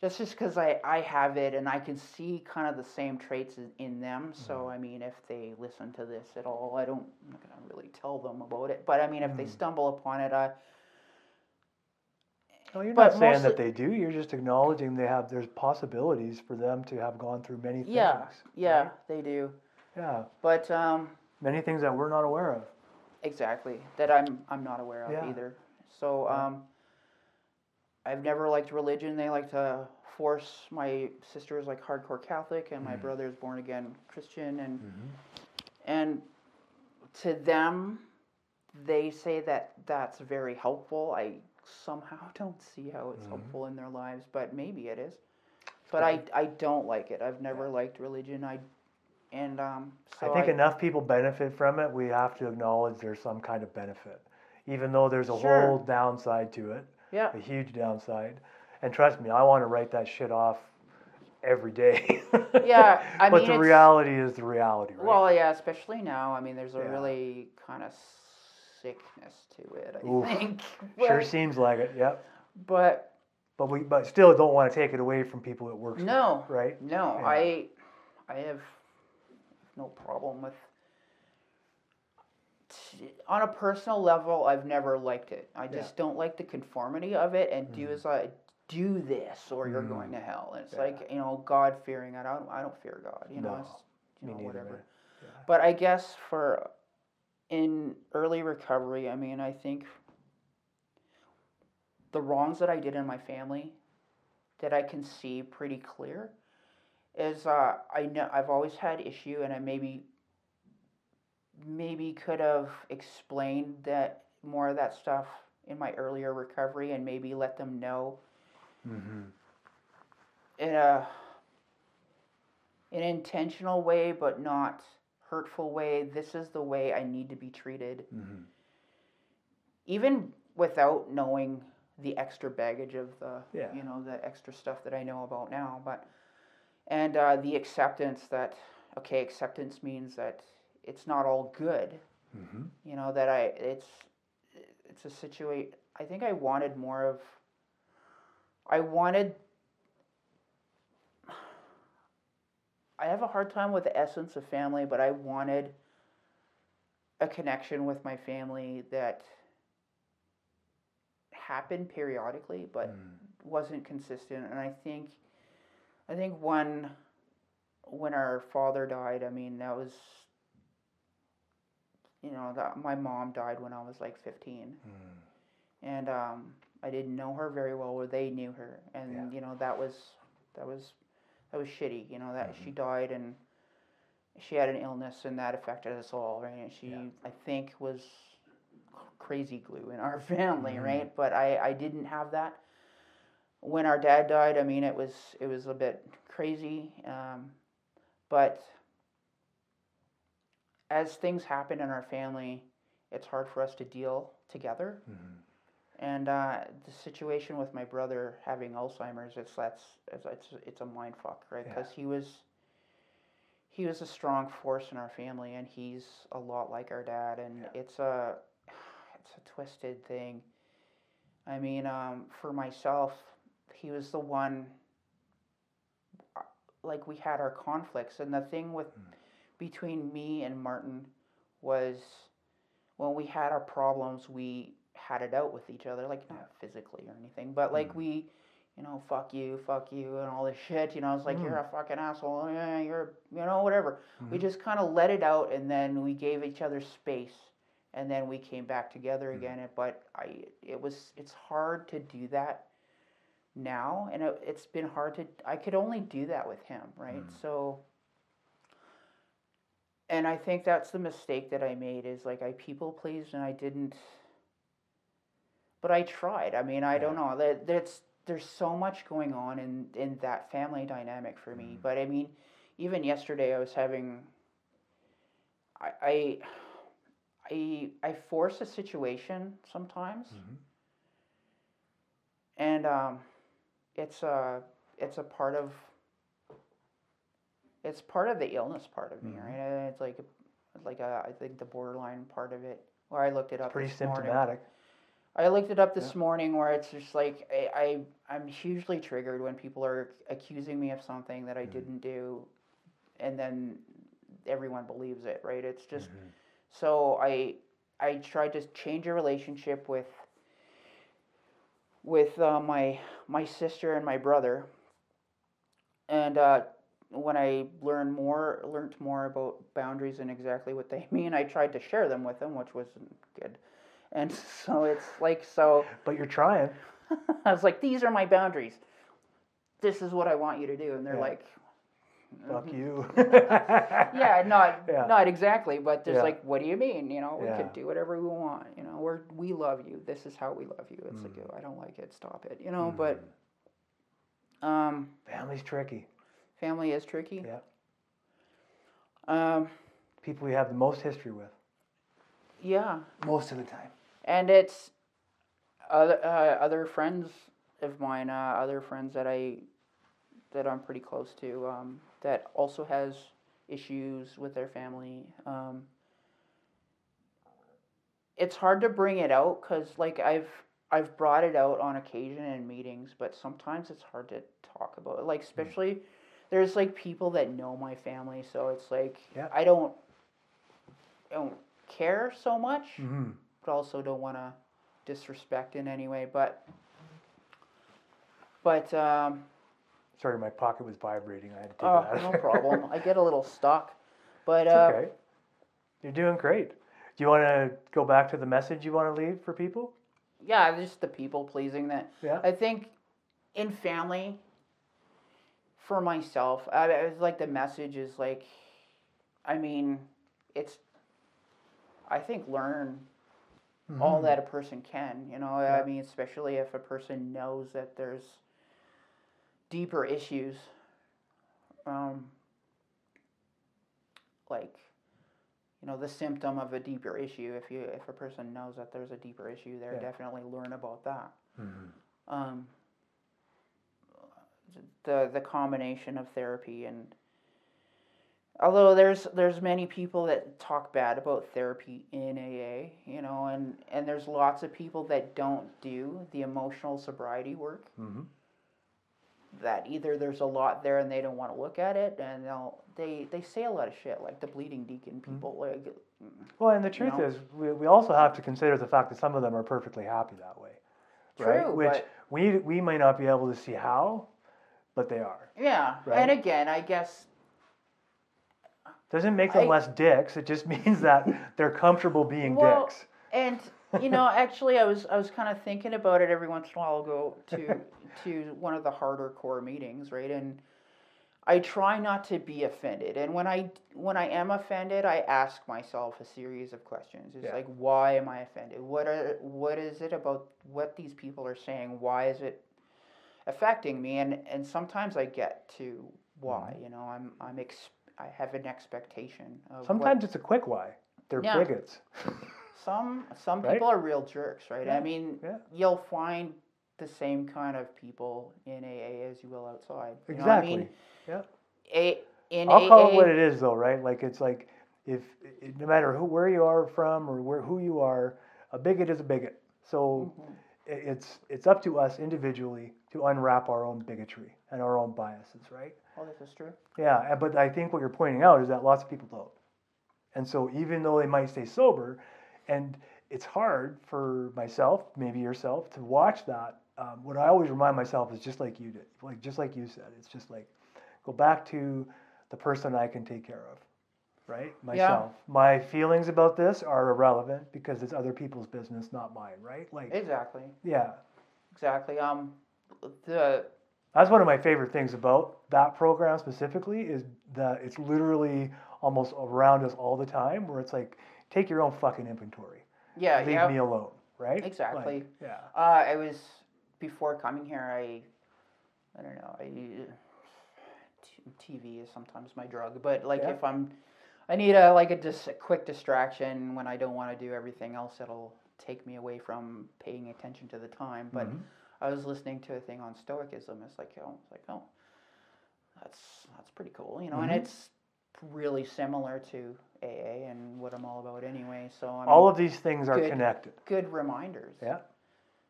that's just because I, I have it and I can see kind of the same traits in- in them. So I mean, if they listen to this at all, I don't I'm not gonna really tell them about it. But I mean, if they Mm. stumble upon it, I No, you're But not saying most that they do. You're just acknowledging they have. There's possibilities for them to have gone through many things. yeah yeah right? they do. Yeah. But um, Many things that we're not aware of. Exactly. That I'm I'm not aware of Yeah. either. So Yeah. um I've never liked religion. They like to force my sister is like hardcore Catholic and my Mhm. brother is born again Christian and Mm-hmm. and to them they say that that's very helpful. I somehow don't see how it's Mhm. helpful in their lives, but maybe it is. But I I don't like it. I've never liked religion. I and um so I think enough people benefit from it. We have to acknowledge there's some kind of benefit, even though there's a Sure. whole downside to it, yeah. a huge downside. And trust me, I want to write that shit off every day. Yeah, I but mean, the reality is the reality, right? Well, yeah, especially now. I mean, there's a Yeah. really kind of sickness to it. I Oof. think. sure seems like it. Yep. but But we, but still don't want to take it away from people that work. for, No. right? no, Yeah. I, I have no problem with. On a personal level, I've never liked it. I just don't like the conformity of it and do Mhm. as I do this or you're Mhm. going to hell. And it's Yeah. like you know, God fearing. I don't. I don't fear God. You know, No, it's, you know, whatever. Yeah. But I guess for in early recovery, I mean, I think the wrongs that I did in my family that I can see pretty clear is uh, I know I've always had issue, and I maybe maybe could have explained that more of that stuff in my earlier recovery, and maybe let them know Mhm. in a an intentional way, but not hurtful way. This is the way I need to be treated, Mhm. even without knowing the extra baggage of the Yeah. you know the extra stuff that I know about now. But and uh, the acceptance that okay, acceptance means that it's not all good. Mhm. You know that I it's it's a situation. I think I wanted more of. I wanted. I have a hard time with the essence of family, but I wanted a connection with my family that happened periodically, but Mm. wasn't consistent. And I think, I think when, when our father died, I mean that was, you know, that my mom died when I was like fifteen, Mm. and um, I didn't know her very well, or they knew her, and Yeah. you know that was that was that was shitty. You know that Mm-hmm. she died and she had an illness and that affected us all, right? And she, Yeah. I think, was crazy glue in our family, Mhm. right? But I, I didn't have that. When our dad died, I mean, it was it was a bit crazy, um, but as things happen in our family, it's hard for us to deal together. Mhm. And uh, the situation with my brother having Alzheimer's, it's that's it's it's, a mind fuck, right? Yeah. Because he was he was a strong force in our family, and he's a lot like our dad, and Yeah. it's a it's a twisted thing. I mean, um, for myself, he was the one. uh, Like we had our conflicts, and the thing with Mm. between me and Martin was when we had our problems, we had it out with each other, like not physically or anything, but like Mm. we, you know, fuck you, fuck you, and all this shit. You know, it's like Mm. you're a fucking asshole. Yeah, you're, you know, whatever. We Mhm. just kind of let it out, and then we gave each other space, and then we came back together Mm. again. But I, it was, it's hard to do that now, and it, it's been hard to. I could only do that with him, right? Mm. So and I think that's the mistake that I made is like I people pleased and I didn't but I tried. I mean, I don't know. That that's there's so much going on in in that family dynamic for me. Mm-hmm. But I mean, even yesterday I was having. I I I, I force a situation sometimes, mm-hmm. and um, it's a it's a part of. It's part of the illness part of me, mm-hmm. right? It's like, like a, I think the borderline part of it. Where I looked it up. Pretty this morning. I looked it up this morning where it's just like I, I I'm hugely triggered when people are accusing me of something that I didn't do and then everyone believes it, right? It's just so I I tried to change a relationship with with uh, my my sister and my brother and uh, when I learned more learned more about boundaries and exactly what they mean, I tried to share them with them, which wasn't good. And so it's like so But you're trying. I was like, these are my boundaries. This is what I want you to do. And they're Yeah. like, Fuck you. yeah, not Yeah. not exactly, but there's Yeah. like, what do you mean? You know, we Yeah. can do whatever we want. You know, we're we love you. This is how we love you. It's like, Mm. oh, I don't like it. Stop it. You know, but um, Family's tricky. family is tricky. Yeah. Um, People we have the most history with. yeah, Most of the time. And it's other uh, other friends of mine, uh, other friends that I that I'm pretty close to, um, that also has issues with their family. Um, it's hard to bring it out because, like, I've I've brought it out on occasion in meetings, but sometimes it's hard to talk about. it. Like, especially there's like people that know my family, so it's like Yeah. I don't I don't care so much hmm but also don't want to disrespect in any way. But, but um, Sorry, my pocket was vibrating. I had to take oh, it out. no problem. I get a little stuck, but uh, okay. You're doing great. Do you want to go back to the message you want to leave for people? yeah, just the people pleasing that. Yeah. I think in family, for myself, I, I was like the message is like, I mean, it's. I think learn all Mhm. that a person can. You know, Yeah. I mean, especially if a person knows that there's deeper issues, um, like you know the symptom of a deeper issue. If you if a person knows that there's a deeper issue there, Yeah. definitely learn about that. Mhm. Um, the the combination of therapy and although there's there's many people that talk bad about therapy in AA, you know, and and there's lots of people that don't do the emotional sobriety work. Mhm. That either there's a lot there and they don't want to look at it, and they'll they they say a lot of shit like the bleeding deacon people like Well, and the truth know? is, we, we also have to consider the fact that some of them are perfectly happy that way. Right? True, Which we, we may not be able to see how, but they are. yeah. Right. And again, I guess Doesn't make them I- less dicks. It just means that they're comfortable being Well, dicks. And you know, actually, I was I was kind of thinking about it every once in a while. I'll go to to one of the harder core meetings, right? And I try not to be offended. And when I when I am offended, I ask myself a series of questions. It's Yeah. like, why am I offended? What are what is it about what these people are saying? Why is it affecting me? And and sometimes I get to why. Mm-hmm. You know, I'm I'm ex- I have an expectation of what- Sometimes it's a quick why. They're Yeah. bigots. some some Right? people are real jerks, right? Yeah, I mean, yeah. you'll find the same kind of people in AA as you will outside. You what Exactly. I mean, Yeah. A, in I'll AA, call it what it is, though, right? Like it's like if it, no matter who where you are from or where who you are, a bigot is a bigot. So Mm-hmm. it's it's up to us individually to unwrap our own bigotry and our own biases, right? Oh, this is true. Yeah, but I think what you're pointing out is that lots of people don't. And so even though they might stay sober, and it's hard for myself, maybe yourself, to watch that. Um, what I always remind myself is just like you did, like just like you said, it's just like go back to the person I can take care of, right? Myself. My feelings about this are irrelevant because it's other people's business, not mine, right? Like, Exactly, yeah, exactly. Um, the That's one of my favorite things about that program specifically is that it's literally almost around us all the time where it's like, take your own fucking inventory. yeah, Leave yeah. me alone, right? Exactly. Like, yeah. Uh, I was before coming here. I, I don't know. I t- TV is sometimes my drug, but like Yeah. if I'm, I need a like a, just a quick distraction when I don't want to do everything else. That'll take me away from paying attention to the time. But Mhm. I was listening to a thing on Stoicism. It's like, oh, it's like, oh, that's that's pretty cool, you know. Mhm. And it's really similar to AA and what I'm all about anyway. So I mean, All of these things are connected. good reminders. Yeah.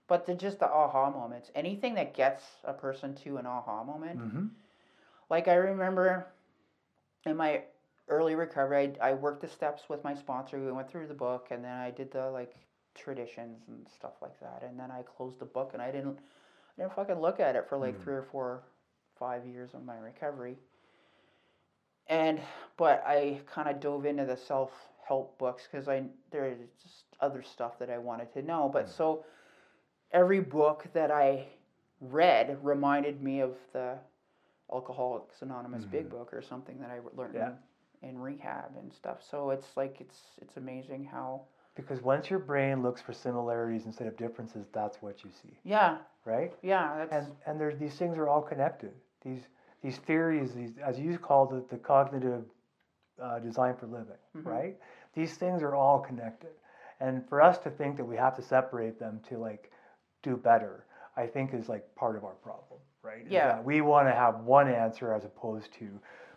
But the, just the aha moments, anything that gets a person to an aha moment. Mm-hmm. Like I remember in my early recovery, I, I worked the steps with my sponsor. We went through the book, and then I did the like traditions and stuff like that. And then I closed the book, and I didn't, I didn't fucking look at it for like Mm. three or four, five years of my recovery. And but I kind of dove into the self help books because I there's just other stuff that I wanted to know. But Mm. so every book that I read reminded me of the Alcoholics Anonymous Big Mhm. Book or something that I learned Yeah. in, in rehab and stuff. So it's like it's it's amazing how Because once your brain looks for similarities instead of differences, that's what you see, yeah right? yeah that's And and there's these things are all connected. These these theories, these as you called it, the cognitive uh, design for living, Mhm. right? These things are all connected. And for us to think that we have to separate them to like do better, I think is like part of our problem, right? Yeah. we want to have one answer as opposed to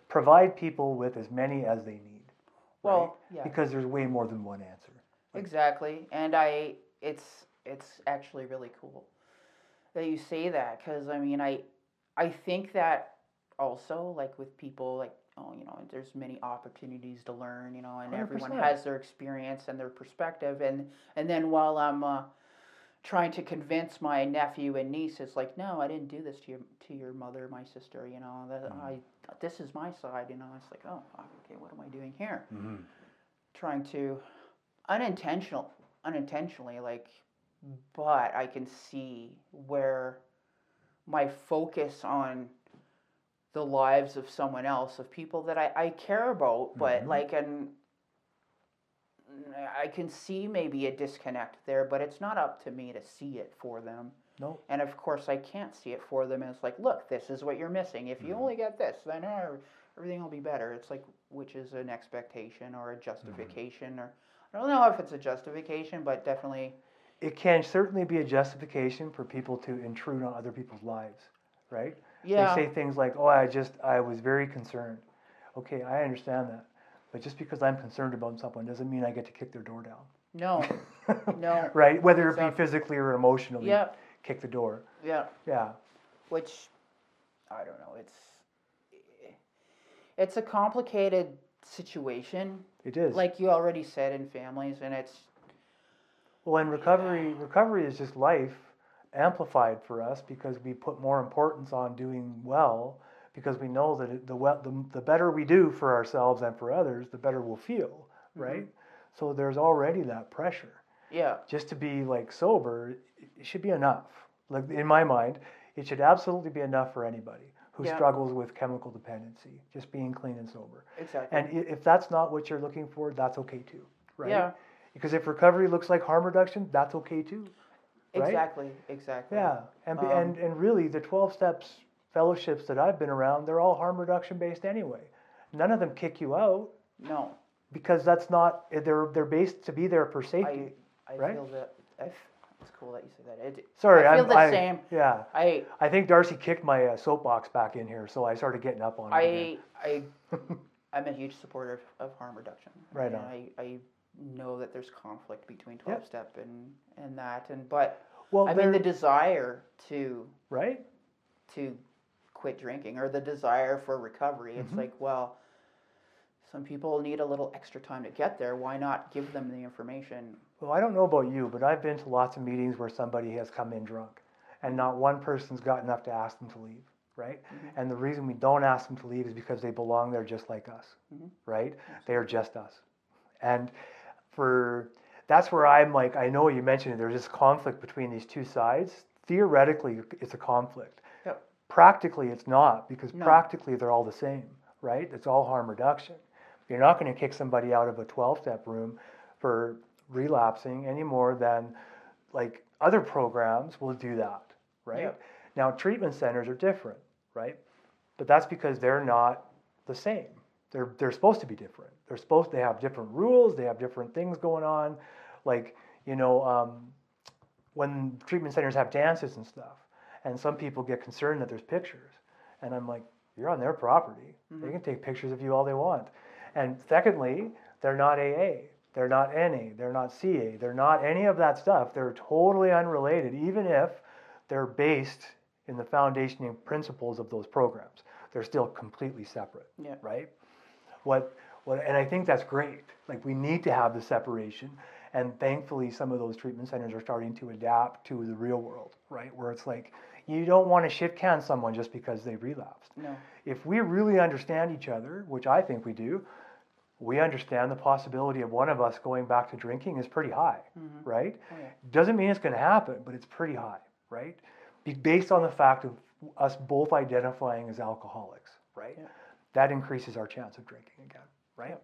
provide people with as many as they need. well right? yeah Because there's way more than one answer. Exactly, and I it's it's actually really cool that you say that because I mean I I think that also like with people like oh you know there's many opportunities to learn you know and everyone 100%. has their experience and their perspective and and then while I'm uh, trying to convince my nephew and niece it's like no I didn't do this to your to your mother my sister you know that Mm. I this is my side you know it's like oh okay what am I doing here Mm-hmm. trying to unintentional unintentionally like but i can see where my focus on the lives of someone else of people that i, I care about but Mhm. like and i can see maybe a disconnect there but it's not up to me to see it for them No. and of course i can't see it for them and it's like look this is what you're missing if you Mhm. only get this then uh, everything will be better it's like which is an expectation or a justification or i don't know if it's a justification but definitely It can certainly be a justification for people to intrude on other people's lives, right? yeah They say things like, "Oh, I just I was very concerned." Okay, I understand that. But just because I'm concerned about someone doesn't mean I get to kick their door down. no No. right? Whether it be physically or emotionally, yeah kick the door. yeah Yeah. which i don't know it's it's a complicated situation It is. like you already said in families and it's well, and recovery recovery is just life amplified for us because we put more importance on doing well because we know that the, well, the the better we do for ourselves and for others, the better we'll feel, mm-hmm. right? So there's already that pressure. yeah just to be like sober, it should be enough. Like in my mind, it should absolutely be enough for anybody who struggles with chemical dependency, just being clean and sober. exactly And if that's not what you're looking for, that's okay too, right? yeah Because if recovery looks like harm reduction, that's okay too. right? exactly exactly Yeah, and Um, and and really, the twelve steps fellowships that I've been around, they're all harm reduction based anyway. None of them kick you out no because that's not they're they're based to be there for safety. I right? feel that I it's cool that you say that. It, Sorry, I feel I'm, the I- same. Yeah, I I think Darcy kicked my uh, soapbox back in here, so I started getting up on it. I I I'm a huge supporter of, of harm reduction. Right and on. I, I know that there's conflict between Yep. twelve step and and that and but well, I mean the desire to right? to quit drinking or the desire for recovery. It's Mhm. like well. Some people need a little extra time to get there. Why not give them the information? Well, I don't know about you, but I've been to lots of meetings where somebody has come in drunk, and not one person's got enough to ask them to leave, right? Mhm. And the reason we don't ask them to leave is because they belong there just like us, Mhm. right? They are just us, and for that's where I'm like, I know you mentioned it. There's this conflict between these two sides. Theoretically, it's a conflict. Yep. Practically, it's not because No. practically they're all the same, right? It's all harm reduction. You're not going to kick somebody out of a 12 step room for relapsing any more than like other programs will do that, right? Now treatment centers are different, right? But that's because they're not the same. They're they're supposed to be different. They're supposed to have different rules. They have different things going on, like you know um, when treatment centers have dances and stuff, and some people get concerned that there's pictures, and I'm like, you're on their property. They can take pictures of you all they want. And secondly, they're not AA. They're not NA. They're not CA. They're not any of that stuff. They're totally unrelated, even if they're based in the foundationing principles of those programs. They're still completely separate, Yeah. right? What, what, and I think that's great. Like we need to have the separation, and thankfully, some of those treatment centers are starting to adapt to the real world, right? Where it's like you don't want to shit can someone just because they relapsed. No. If we really understand each other, which I think we do, we understand the possibility of one of us going back to drinking is pretty high, right? Oh, yeah. Doesn't mean it's going to happen, but it's pretty high, right? Based on the fact of us both identifying as alcoholics, right? Yeah. That increases our chance of drinking again, right?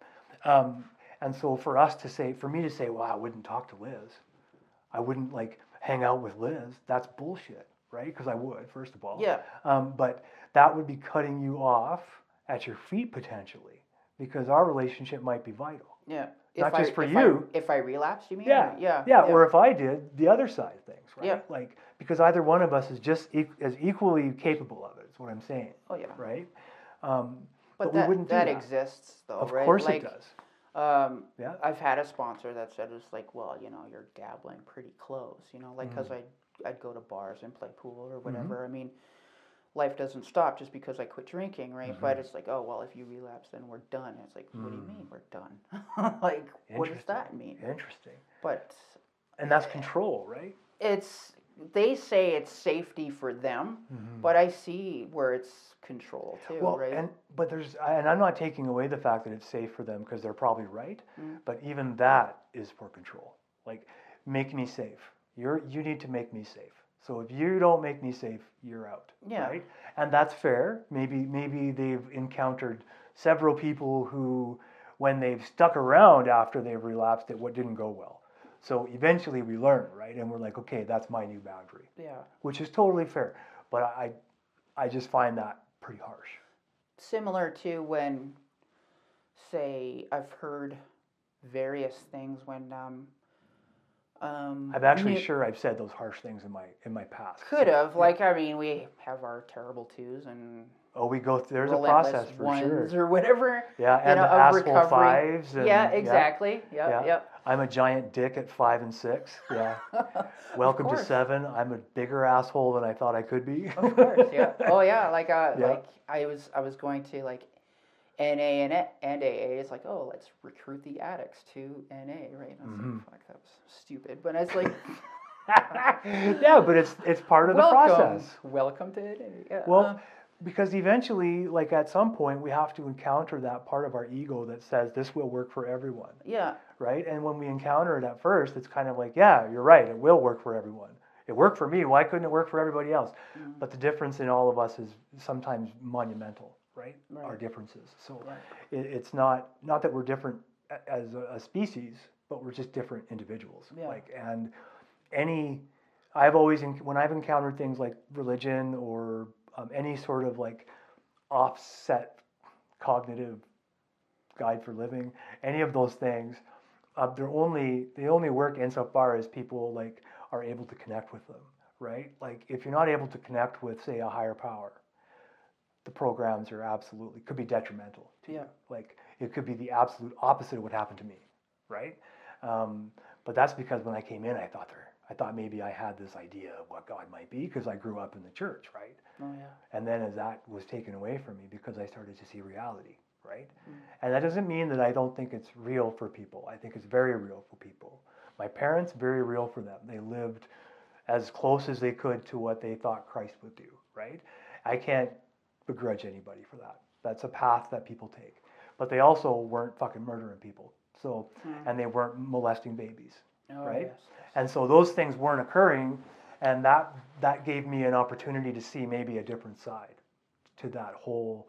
Um, and so for us to say, for me to say, well, I wouldn't talk to Liz, I wouldn't like hang out with Liz, that's bullshit, right? Because I would, first of all. Yeah. Um, but that would be cutting you off at your feet potentially because our relationship might be vital. Yeah. Not if just I, for if you. I, if I relapse, you mean? Yeah, Or- yeah. yeah. Or if I did the other side of things, right? Yeah. Like because either one of us is just e- as equally capable of it. Is what I'm saying, oh yeah. right? Um, But, we that, wouldn't do that that. exists though, of right? course like, it does. Um, Yeah. I've had a sponsor that said it's like, well, you know, you're dabbling pretty close, you know, like because Mm-hmm. I I'd go to bars and play pool or whatever. I mean, life doesn't stop just because I quit drinking, right? But Mm-hmm. it's like, oh well, if you relapse, then we're done. It's like, what do you mean we're done? like, what does Mm. That mean? Interesting. But And that's control, right? it's they say it's safety for them, but I see where it's control too, Mm-hmm. Well, right? and but there's and I'm not taking away the fact that it's safe for them because they're probably right. Mm. But even that is for control. Like, make me safe. You're you need to make me safe. So if you don't make me safe, you're out. Yeah. Right. And that's fair. Maybe maybe they've encountered several people who, when they've stuck around after they've relapsed, it what didn't go well. So eventually we learn, right? And we're like, okay, that's my new boundary, yeah. which is totally fair. But I, I just find that pretty harsh. similar to when say i've heard various things when um um I'm actually mu- sure I've said those harsh things in my in my past. could So, have like i mean we have our terrible twos and Oh, we go. Through, there's a process for ones sure. or whatever Yeah, you and know, the asshole recovery. fives. And, yeah exactly yep yeah. yep I'm a giant dick at five and six. Yeah. Welcome to seven. I'm a bigger asshole than I thought I could be. of course yeah oh yeah like uh Yeah. like i was i was going to like NA and, A- and AA is like, oh, let's recruit the addicts to NA, right? And I was Mm-hmm. like, fuck, that was stupid. But it's like, yeah, but it's it's part of the process. welcome to NA. Yeah, Well, because eventually, like at some point, we have to encounter that part of our ego that says this will work for everyone. yeah, right? And when we encounter it at first, it's kind of like, yeah, you're right, it will work for everyone. It worked for me. Why couldn't it work for everybody else? But the difference in all of us is sometimes monumental, right? Our differences. So Right. it, it's not not that we're different as a, a species, but we're just different individuals. Yeah. Like and any, I've always when I've encountered things like religion or um, any sort of like offset cognitive guide for living, any of those things, uh, they're only they only work insofar as people like are able to connect with them, right? Like if you're not able to connect with, say, a higher power, the programs are absolutely could be detrimental to Yeah. you. Like it could be the absolute opposite of what happened to me, right? Um, but that's because when I came in, I thought there, I thought maybe I had this idea of what God might be because I grew up in the church, right? oh yeah, And then as that was taken away from me because I started to see reality, right? And that doesn't mean that I don't think it's real for people. I think it's very real for people. My parents, very real for them. They lived as close as they could to what they thought Christ would do, right? I can't begrudge anybody for that. That's a path that people take. But they also weren't fucking murdering people. So, and they weren't molesting babies, oh, right? yes. And so those things weren't occurring, and that that gave me an opportunity to see maybe a different side to that whole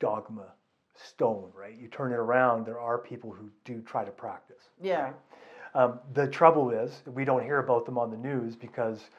dogma stone, right? You turn it around, there are people who do try to practice. yeah, Um, the trouble is we don't hear about them on the news because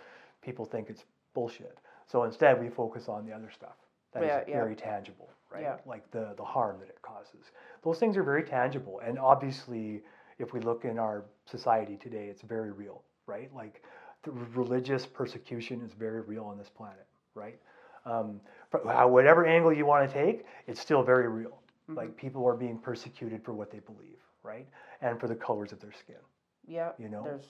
people think it's bullshit. So instead, we focus on the other stuff that is Yeah, yeah. very tangible, right? Yeah. Like the the harm that it causes. Those things are very tangible, and obviously, if we look in our society today, it's very real, right? Like the religious persecution is very real on this planet, right? Um, whatever angle you want to take, it's still very real. Like people are being persecuted for what they believe, right? And for the colors of their skin. Yeah. You know? There's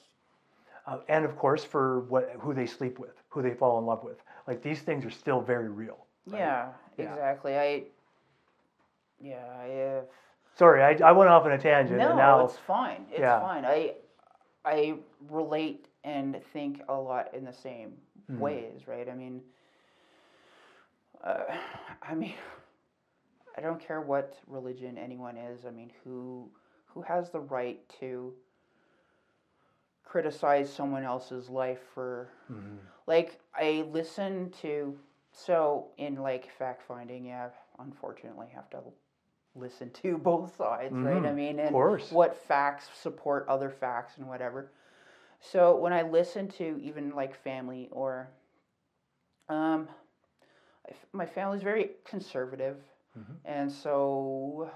uh, and of course for what who they sleep with, who they fall in love with. Like these things are still very real. Right? yeah, Yeah. exactly. I yeah, I have Sorry, I, I went off on a tangent. No, now, it's fine. It's Yeah. fine. I I relate and think a lot in the same Mhm. ways, right? I mean, uh, I mean, I don't care what religion anyone is. I mean, who who has the right to criticize someone else's life for Mhm. like I listen to so in like fact finding, yeah, unfortunately have to listen to both sides, right? I Mhm. mean, of and course. what facts support other facts and whatever. So when I listen to even like family or um my family's very conservative Mhm. and so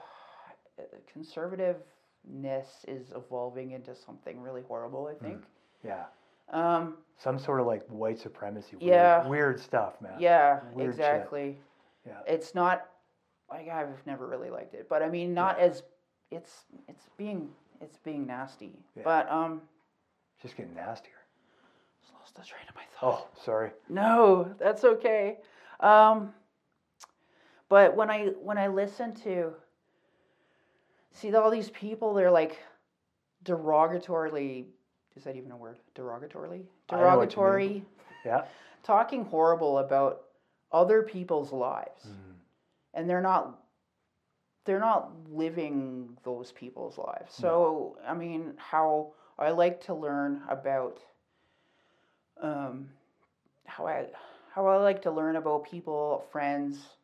conservativeness is evolving into something really horrible, I think. Yeah. Um Some sort of like white supremacy. Weird, Yeah. Weird stuff, man. Yeah, Weird shit. exactly. Yeah. It's not like I've never really liked it, but I mean not as it's it's being it's being nasty. Yeah. But um Just getting nastier. just lost the train of my thought. Oh, sorry. No, that's okay. Um but when I when I listen to see all these people they're like derogatorily is that even a word? Derogatorily? I know what you mean. Derogatory Yeah. talking horrible about other people's lives. Mhm. and they're not they're not living those people's lives. So I mean, how I like to learn about um, how I how I like to learn about people, friends,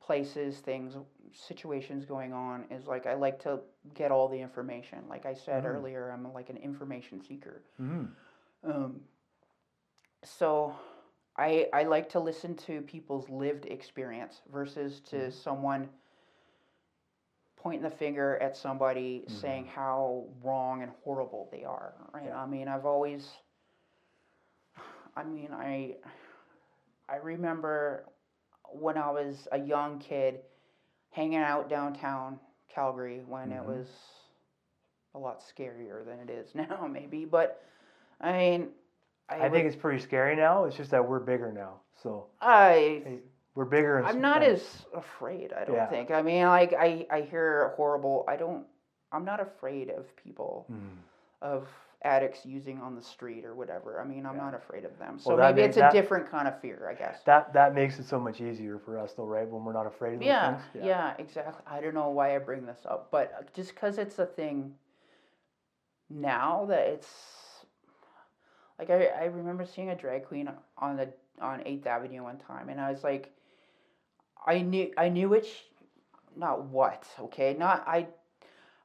places, things, situations going on is like I like to get all the information. Like I said Mm. earlier, I'm like an information seeker. Mhm. Um, so I I like to listen to people's lived experience versus to Mhm. someone pointing the finger at somebody saying how wrong and horrible they are. Right? Yeah. I mean, I've always I mean, I I remember when I was a young kid hanging out downtown Calgary when it Mhm. was a lot scarier than it is now maybe, but I mean I, I would- think it's pretty scary now. It's just that we're bigger now. So I we're bigger. I'm not as afraid. I don't Yeah. think. I mean, like I I hear horrible. I don't. I'm not afraid of people Mhm. Of addicts using on the street or whatever. I mean, I'm Yeah. not afraid of them. So Well, maybe may- it's a that- different kind of fear, I guess. That that makes it so much easier for us, though, right? When we're not afraid of those yeah, things. yeah, exactly. I don't know why I bring this up, but just because it's a thing now that it's like I, I remember seeing a drag queen on the on Eighth Avenue one time, and I was like, I knew I knew which not what, okay, not I,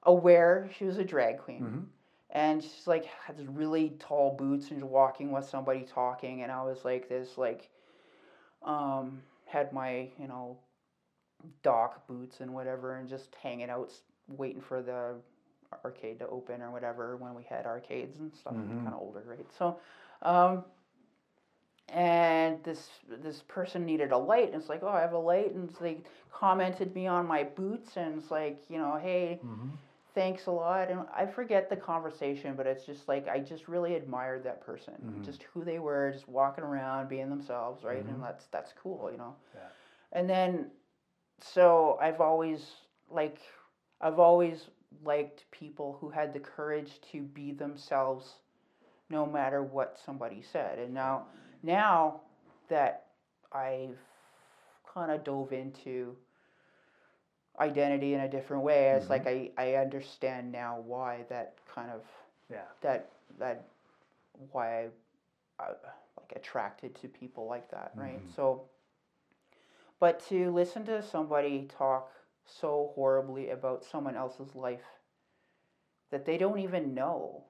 aware she was a drag queen, Mhm. And she's like had these really tall boots and just walking with somebody talking, and I was like this like, um, had my you know Doc boots and whatever and just hanging out waiting for the arcade to open or whatever when we had arcades and stuff Mhm. kind of older right so um and this this person needed a light and it's like oh i have a light and so they commented me on my boots and it's like you know hey Mhm. Thanks a lot and i forget the conversation but it's just like i just really admired that person Mhm. just who they were just walking around being themselves right Mhm. and that's that's cool you know Yeah. and then so i've always like i've always liked people who had the courage to be themselves no matter what somebody said and now now that i've kind of dove into identity in a different way it's like I, I understand now why that kind of Yeah. that that why I, I like attracted to people like that, right? Mhm. So, but to listen to somebody talk so horribly about someone else's life that they don't even know.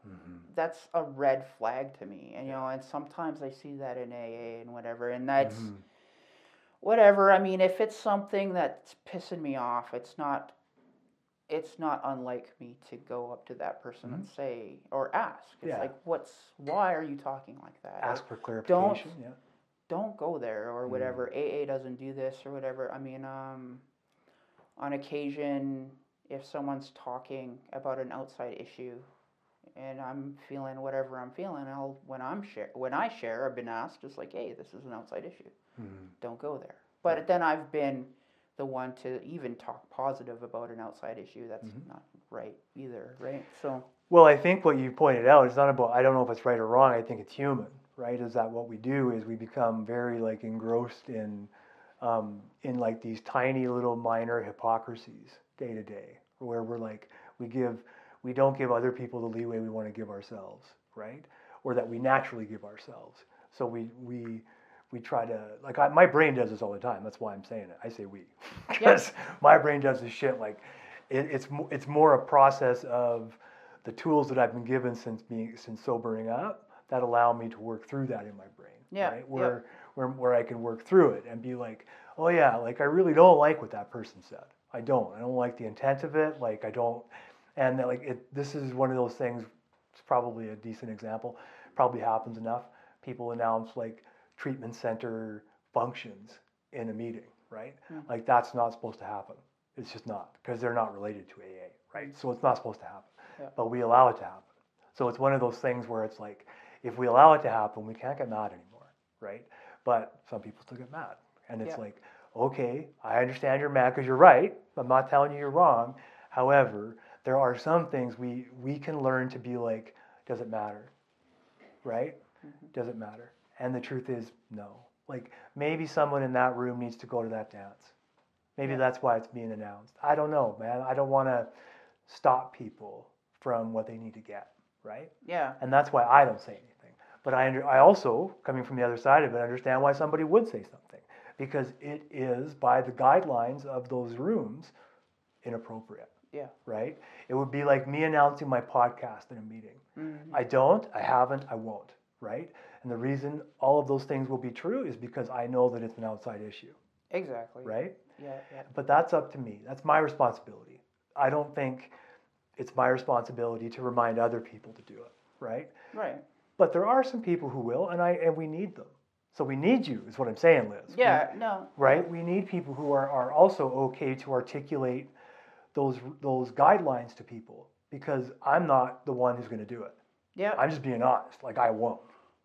That's a red flag to me. And you know, and sometimes I see that in AA and whatever, and that's Mm-hmm. Whatever. I mean, if it's something that's pissing me off, it's not it's not unlike me to go up to that person and say or ask. It's Mm-hmm. Yeah. like, what's why are you talking like that? Ask for clarification. Yeah. don't go there or whatever. Mm. AA doesn't do this or whatever. I mean, um, on occasion, if someone's talking about an outside issue, and I'm feeling whatever I'm feeling, I'll when I'm share when I share, I've been asked just like, hey, this is an outside issue. Mm-hmm. Don't go there. But then I've been the one to even talk positive about an outside issue. That's Mm-hmm. not right either, right? So Well, I think what you pointed out is not about, I don't know if it's right or wrong, I think it's human, right? Is that what we do is we become very like engrossed in, um, in like these tiny little minor hypocrisies day to day, where we're like, we give, we don't give other people the leeway we want to give ourselves, right? Or that we naturally give ourselves. So we, we, we try to, like, I, my brain does this all the time. That's why I'm saying it. I say we. Because my brain does this shit like, it, it's, it's more a process of, the tools that I've been given since being since sobering up that allow me to work through that in my brain. Yeah, Right? Where where where I can work through it and be like, oh yeah, like I really don't like what that person said. I don't. I don't like the intent of it. Like I don't and that, like it this is one of those things it's probably a decent example. Probably happens enough. People announce like treatment center functions in a meeting, right? Hmm. Like that's not supposed to happen. It's just not because they're not related to AA, right? So it's not supposed to happen but we allow it to happen. So it's one of those things where it's like, if we allow it to happen, we can't get mad anymore, right? But some people still get mad. And it's Yeah. like, okay, I understand you're mad because you're right. I'm not telling you you're wrong. However, there are some things we, we can learn to be like, does it matter? Right? Mm-hmm. Does it matter? And the truth is, no. Like, maybe someone in that room needs to go to that dance. Maybe that's why it's being announced. I don't know, man. I don't want to stop people from what they need to get, right? yeah, And that's why I don't say anything. But I, under, I also, coming from the other side of it, understand why somebody would say something because it is, by the guidelines of those rooms, inappropriate, yeah, right? It would be like me announcing my podcast in a meeting. Mm-hmm. I don't, I haven't, I won't, right? And the reason all of those things will be true is because I know that it's an outside issue, exactly. right? Yeah, yeah. But that's up to me. That's my responsibility. I don't think it's my responsibility to remind other people to do it, right? Right. But there are some people who will, and I and we need them. So we need you, is what I'm saying, Liz. We- Yeah, no. right? We need people who are, are also okay to articulate those those guidelines to people because I'm not the one who's going to do it. Yeah. I'm just being honest. Like I won't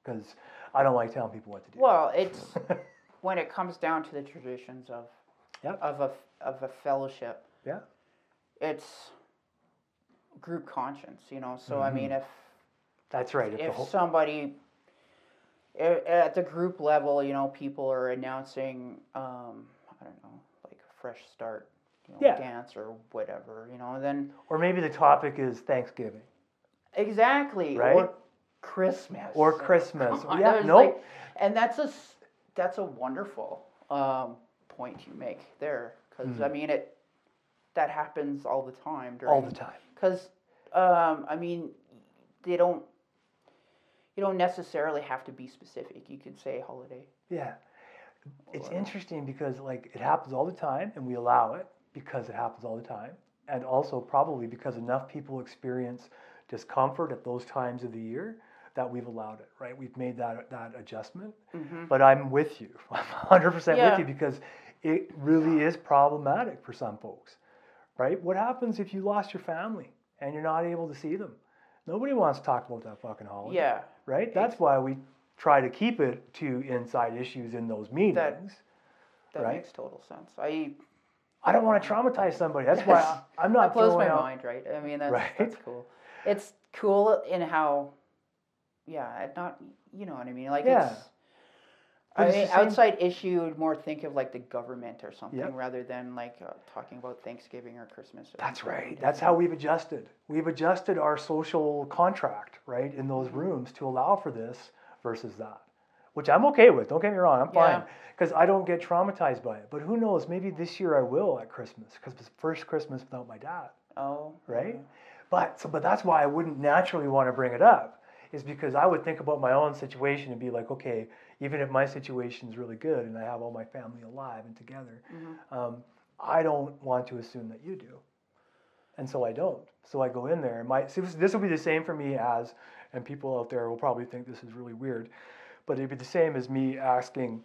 because I don't like telling people what to do. Well, it's when it comes down to the traditions of Yep. of a of a fellowship, yeah. it's group conscience, you know. So I mean, if That's right. If, if whole, somebody at the group level, you know, people are announcing, um, I don't know, like a fresh start, you know, Yeah. dance or whatever, you know, then or maybe the topic is Thanksgiving exactly Right? or Christmas or Christmas. On, yeah, no, like- and that's a that's a wonderful um, point you make there because I mean it that happens all the time during Hmm. all the time. because um, I mean they don't you don't necessarily have to be specific you could say holiday Yeah. It's interesting because like it happens all the time and we allow it because it happens all the time. And also probably because enough people experience discomfort at those times of the year that we've allowed it, right? We've made that that adjustment. Mm-hmm. But I'm with you. I'm 100% Yeah. with you because it really is problematic for some folks. Right? What happens if you lost your family and you're not able to see them? Nobody wants to talk about that fucking holiday yeah right? That's why we try to keep it to inside issues in those meetings. that Right. makes total sense I I don't want to traumatize somebody. That's why Yes. I, am that not blows my out. mind right I mean that's Right? that's cool it's cool in how yeah not you know what I mean like Yeah. it's But I mean, outside issue would more think of like the government or something Yep. rather than like uh, talking about Thanksgiving or Christmas. Or That's right. That's how we've adjusted. We've adjusted our social contract, right, in those rooms to allow for this versus that, which I'm okay with. Don't get me wrong. I'm fine Yeah. because I don't get traumatized by it. But who knows? Maybe this year I will at Christmas because it's the first Christmas without my dad. Oh, right? But so, but that's why I wouldn't naturally want to bring it up, is because I would think about my own situation and be like, okay, even if my situation is really good and I have all my family alive and together, um, I don't want to assume that you do, and so I don't. So I go in there, and my so this will be the same for me as, and people out there will probably think this is really weird, but it'd be the same as me asking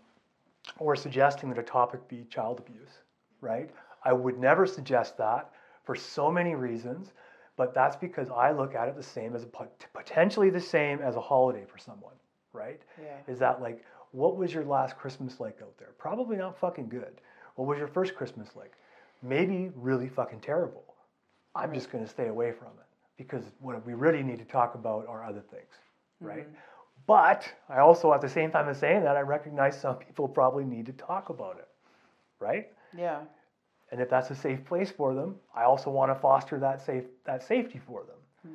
or suggesting that a topic be child abuse, right? I would never suggest that for so many reasons, but that's because I look at it the same as a pot- potentially the same as a holiday for someone, right? Yeah. Is that like, what was your last Christmas like out there? Probably not fucking good. What was your first Christmas like? Maybe really fucking terrible. I'm just going to stay away from it because what we really need to talk about are other things, right? Mm-hmm. But I also, at the same time as saying that, I recognize some people probably need to talk about it, right? Yeah. And if that's a safe place for them, I also want to foster that safe that safety for them,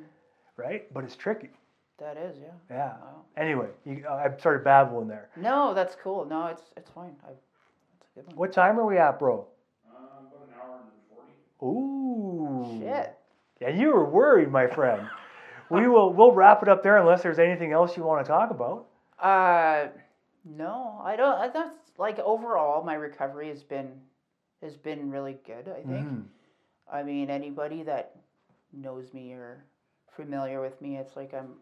right? But it's tricky. That is, yeah. Yeah. Wow. Anyway, you, I started babbling there. No, that's cool. No, it's it's fine. I, that's a good one. What time are we at, bro? Uh, about an hour and 40. Ooh. Shit. Yeah, you were worried, my friend. we will we'll wrap it up there unless there's anything else you want to talk about. Uh, no, I don't. I That's like overall, my recovery has been has been really good. I think. Mhm. I mean, anybody that knows me or familiar with me, it's like I'm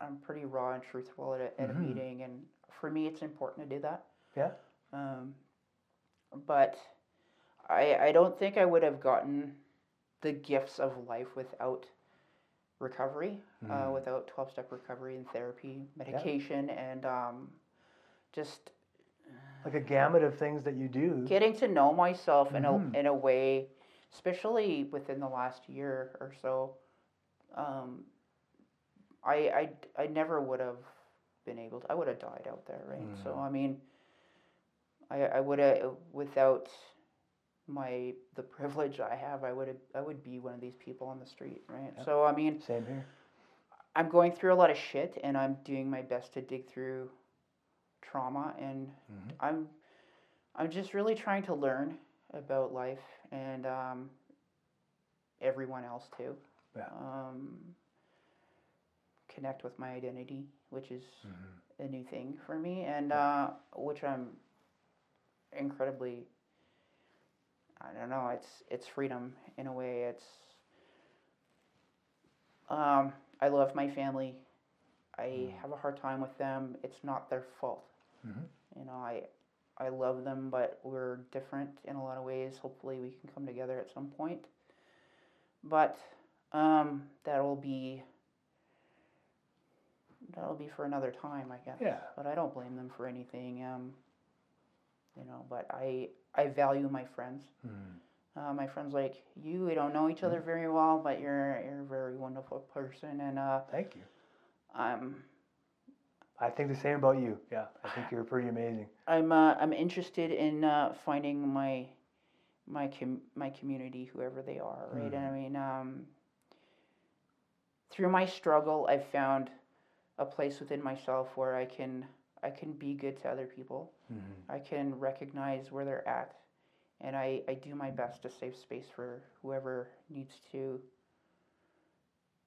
I'm pretty raw and truthful at a, at Mhm. a meeting, and for me, it's important to do that. Yeah. Um, but I I don't think I would have gotten the gifts of life without recovery, uh, Mm. without twelve step recovery and therapy, medication, and um, just Like a gamut of things that you do. getting to know myself in Mhm. a in a way, especially within the last year or so. Um, I I I never would have been able to. I would have died out there, right? So Mhm. I mean, I I would have without my the privilege I have, I would I would be one of these people on the street, right? Yep. So I mean, Same here. I'm going through a lot of shit, and I'm doing my best to dig through trauma, and Mhm. I'm I'm just really trying to learn about life and um, everyone else too. Yeah. Um, connect with my identity, which is Mm-hmm. a new thing for me, and uh, which I'm incredibly. I don't know. It's it's freedom in a way. It's. Um, I love my family. I have a hard time with them. It's not their fault. Mhm. You know, I I love them, but we're different in a lot of ways. Hopefully, we can come together at some point. But um, that'll be that'll be for another time, I guess. Yeah. But I don't blame them for anything. Um, you know, but I I value my friends. Mhm. Uh, my friends like you. We don't know each other very well, but you're you're a very wonderful person, and uh, Thank you. I'm I think the same about you. Yeah, I think you're pretty amazing. I'm uh, I'm interested in uh, finding my my com- my community, whoever they are, right? And I mean, um, through my struggle, I've found a place within myself where I can I can be good to other people. Mhm. I can recognize where they're at, and I, I do my best to save space for whoever needs to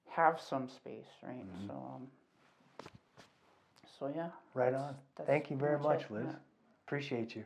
have some space, right? So um, so yeah. Right on. Thank you very much, Liz. Appreciate you.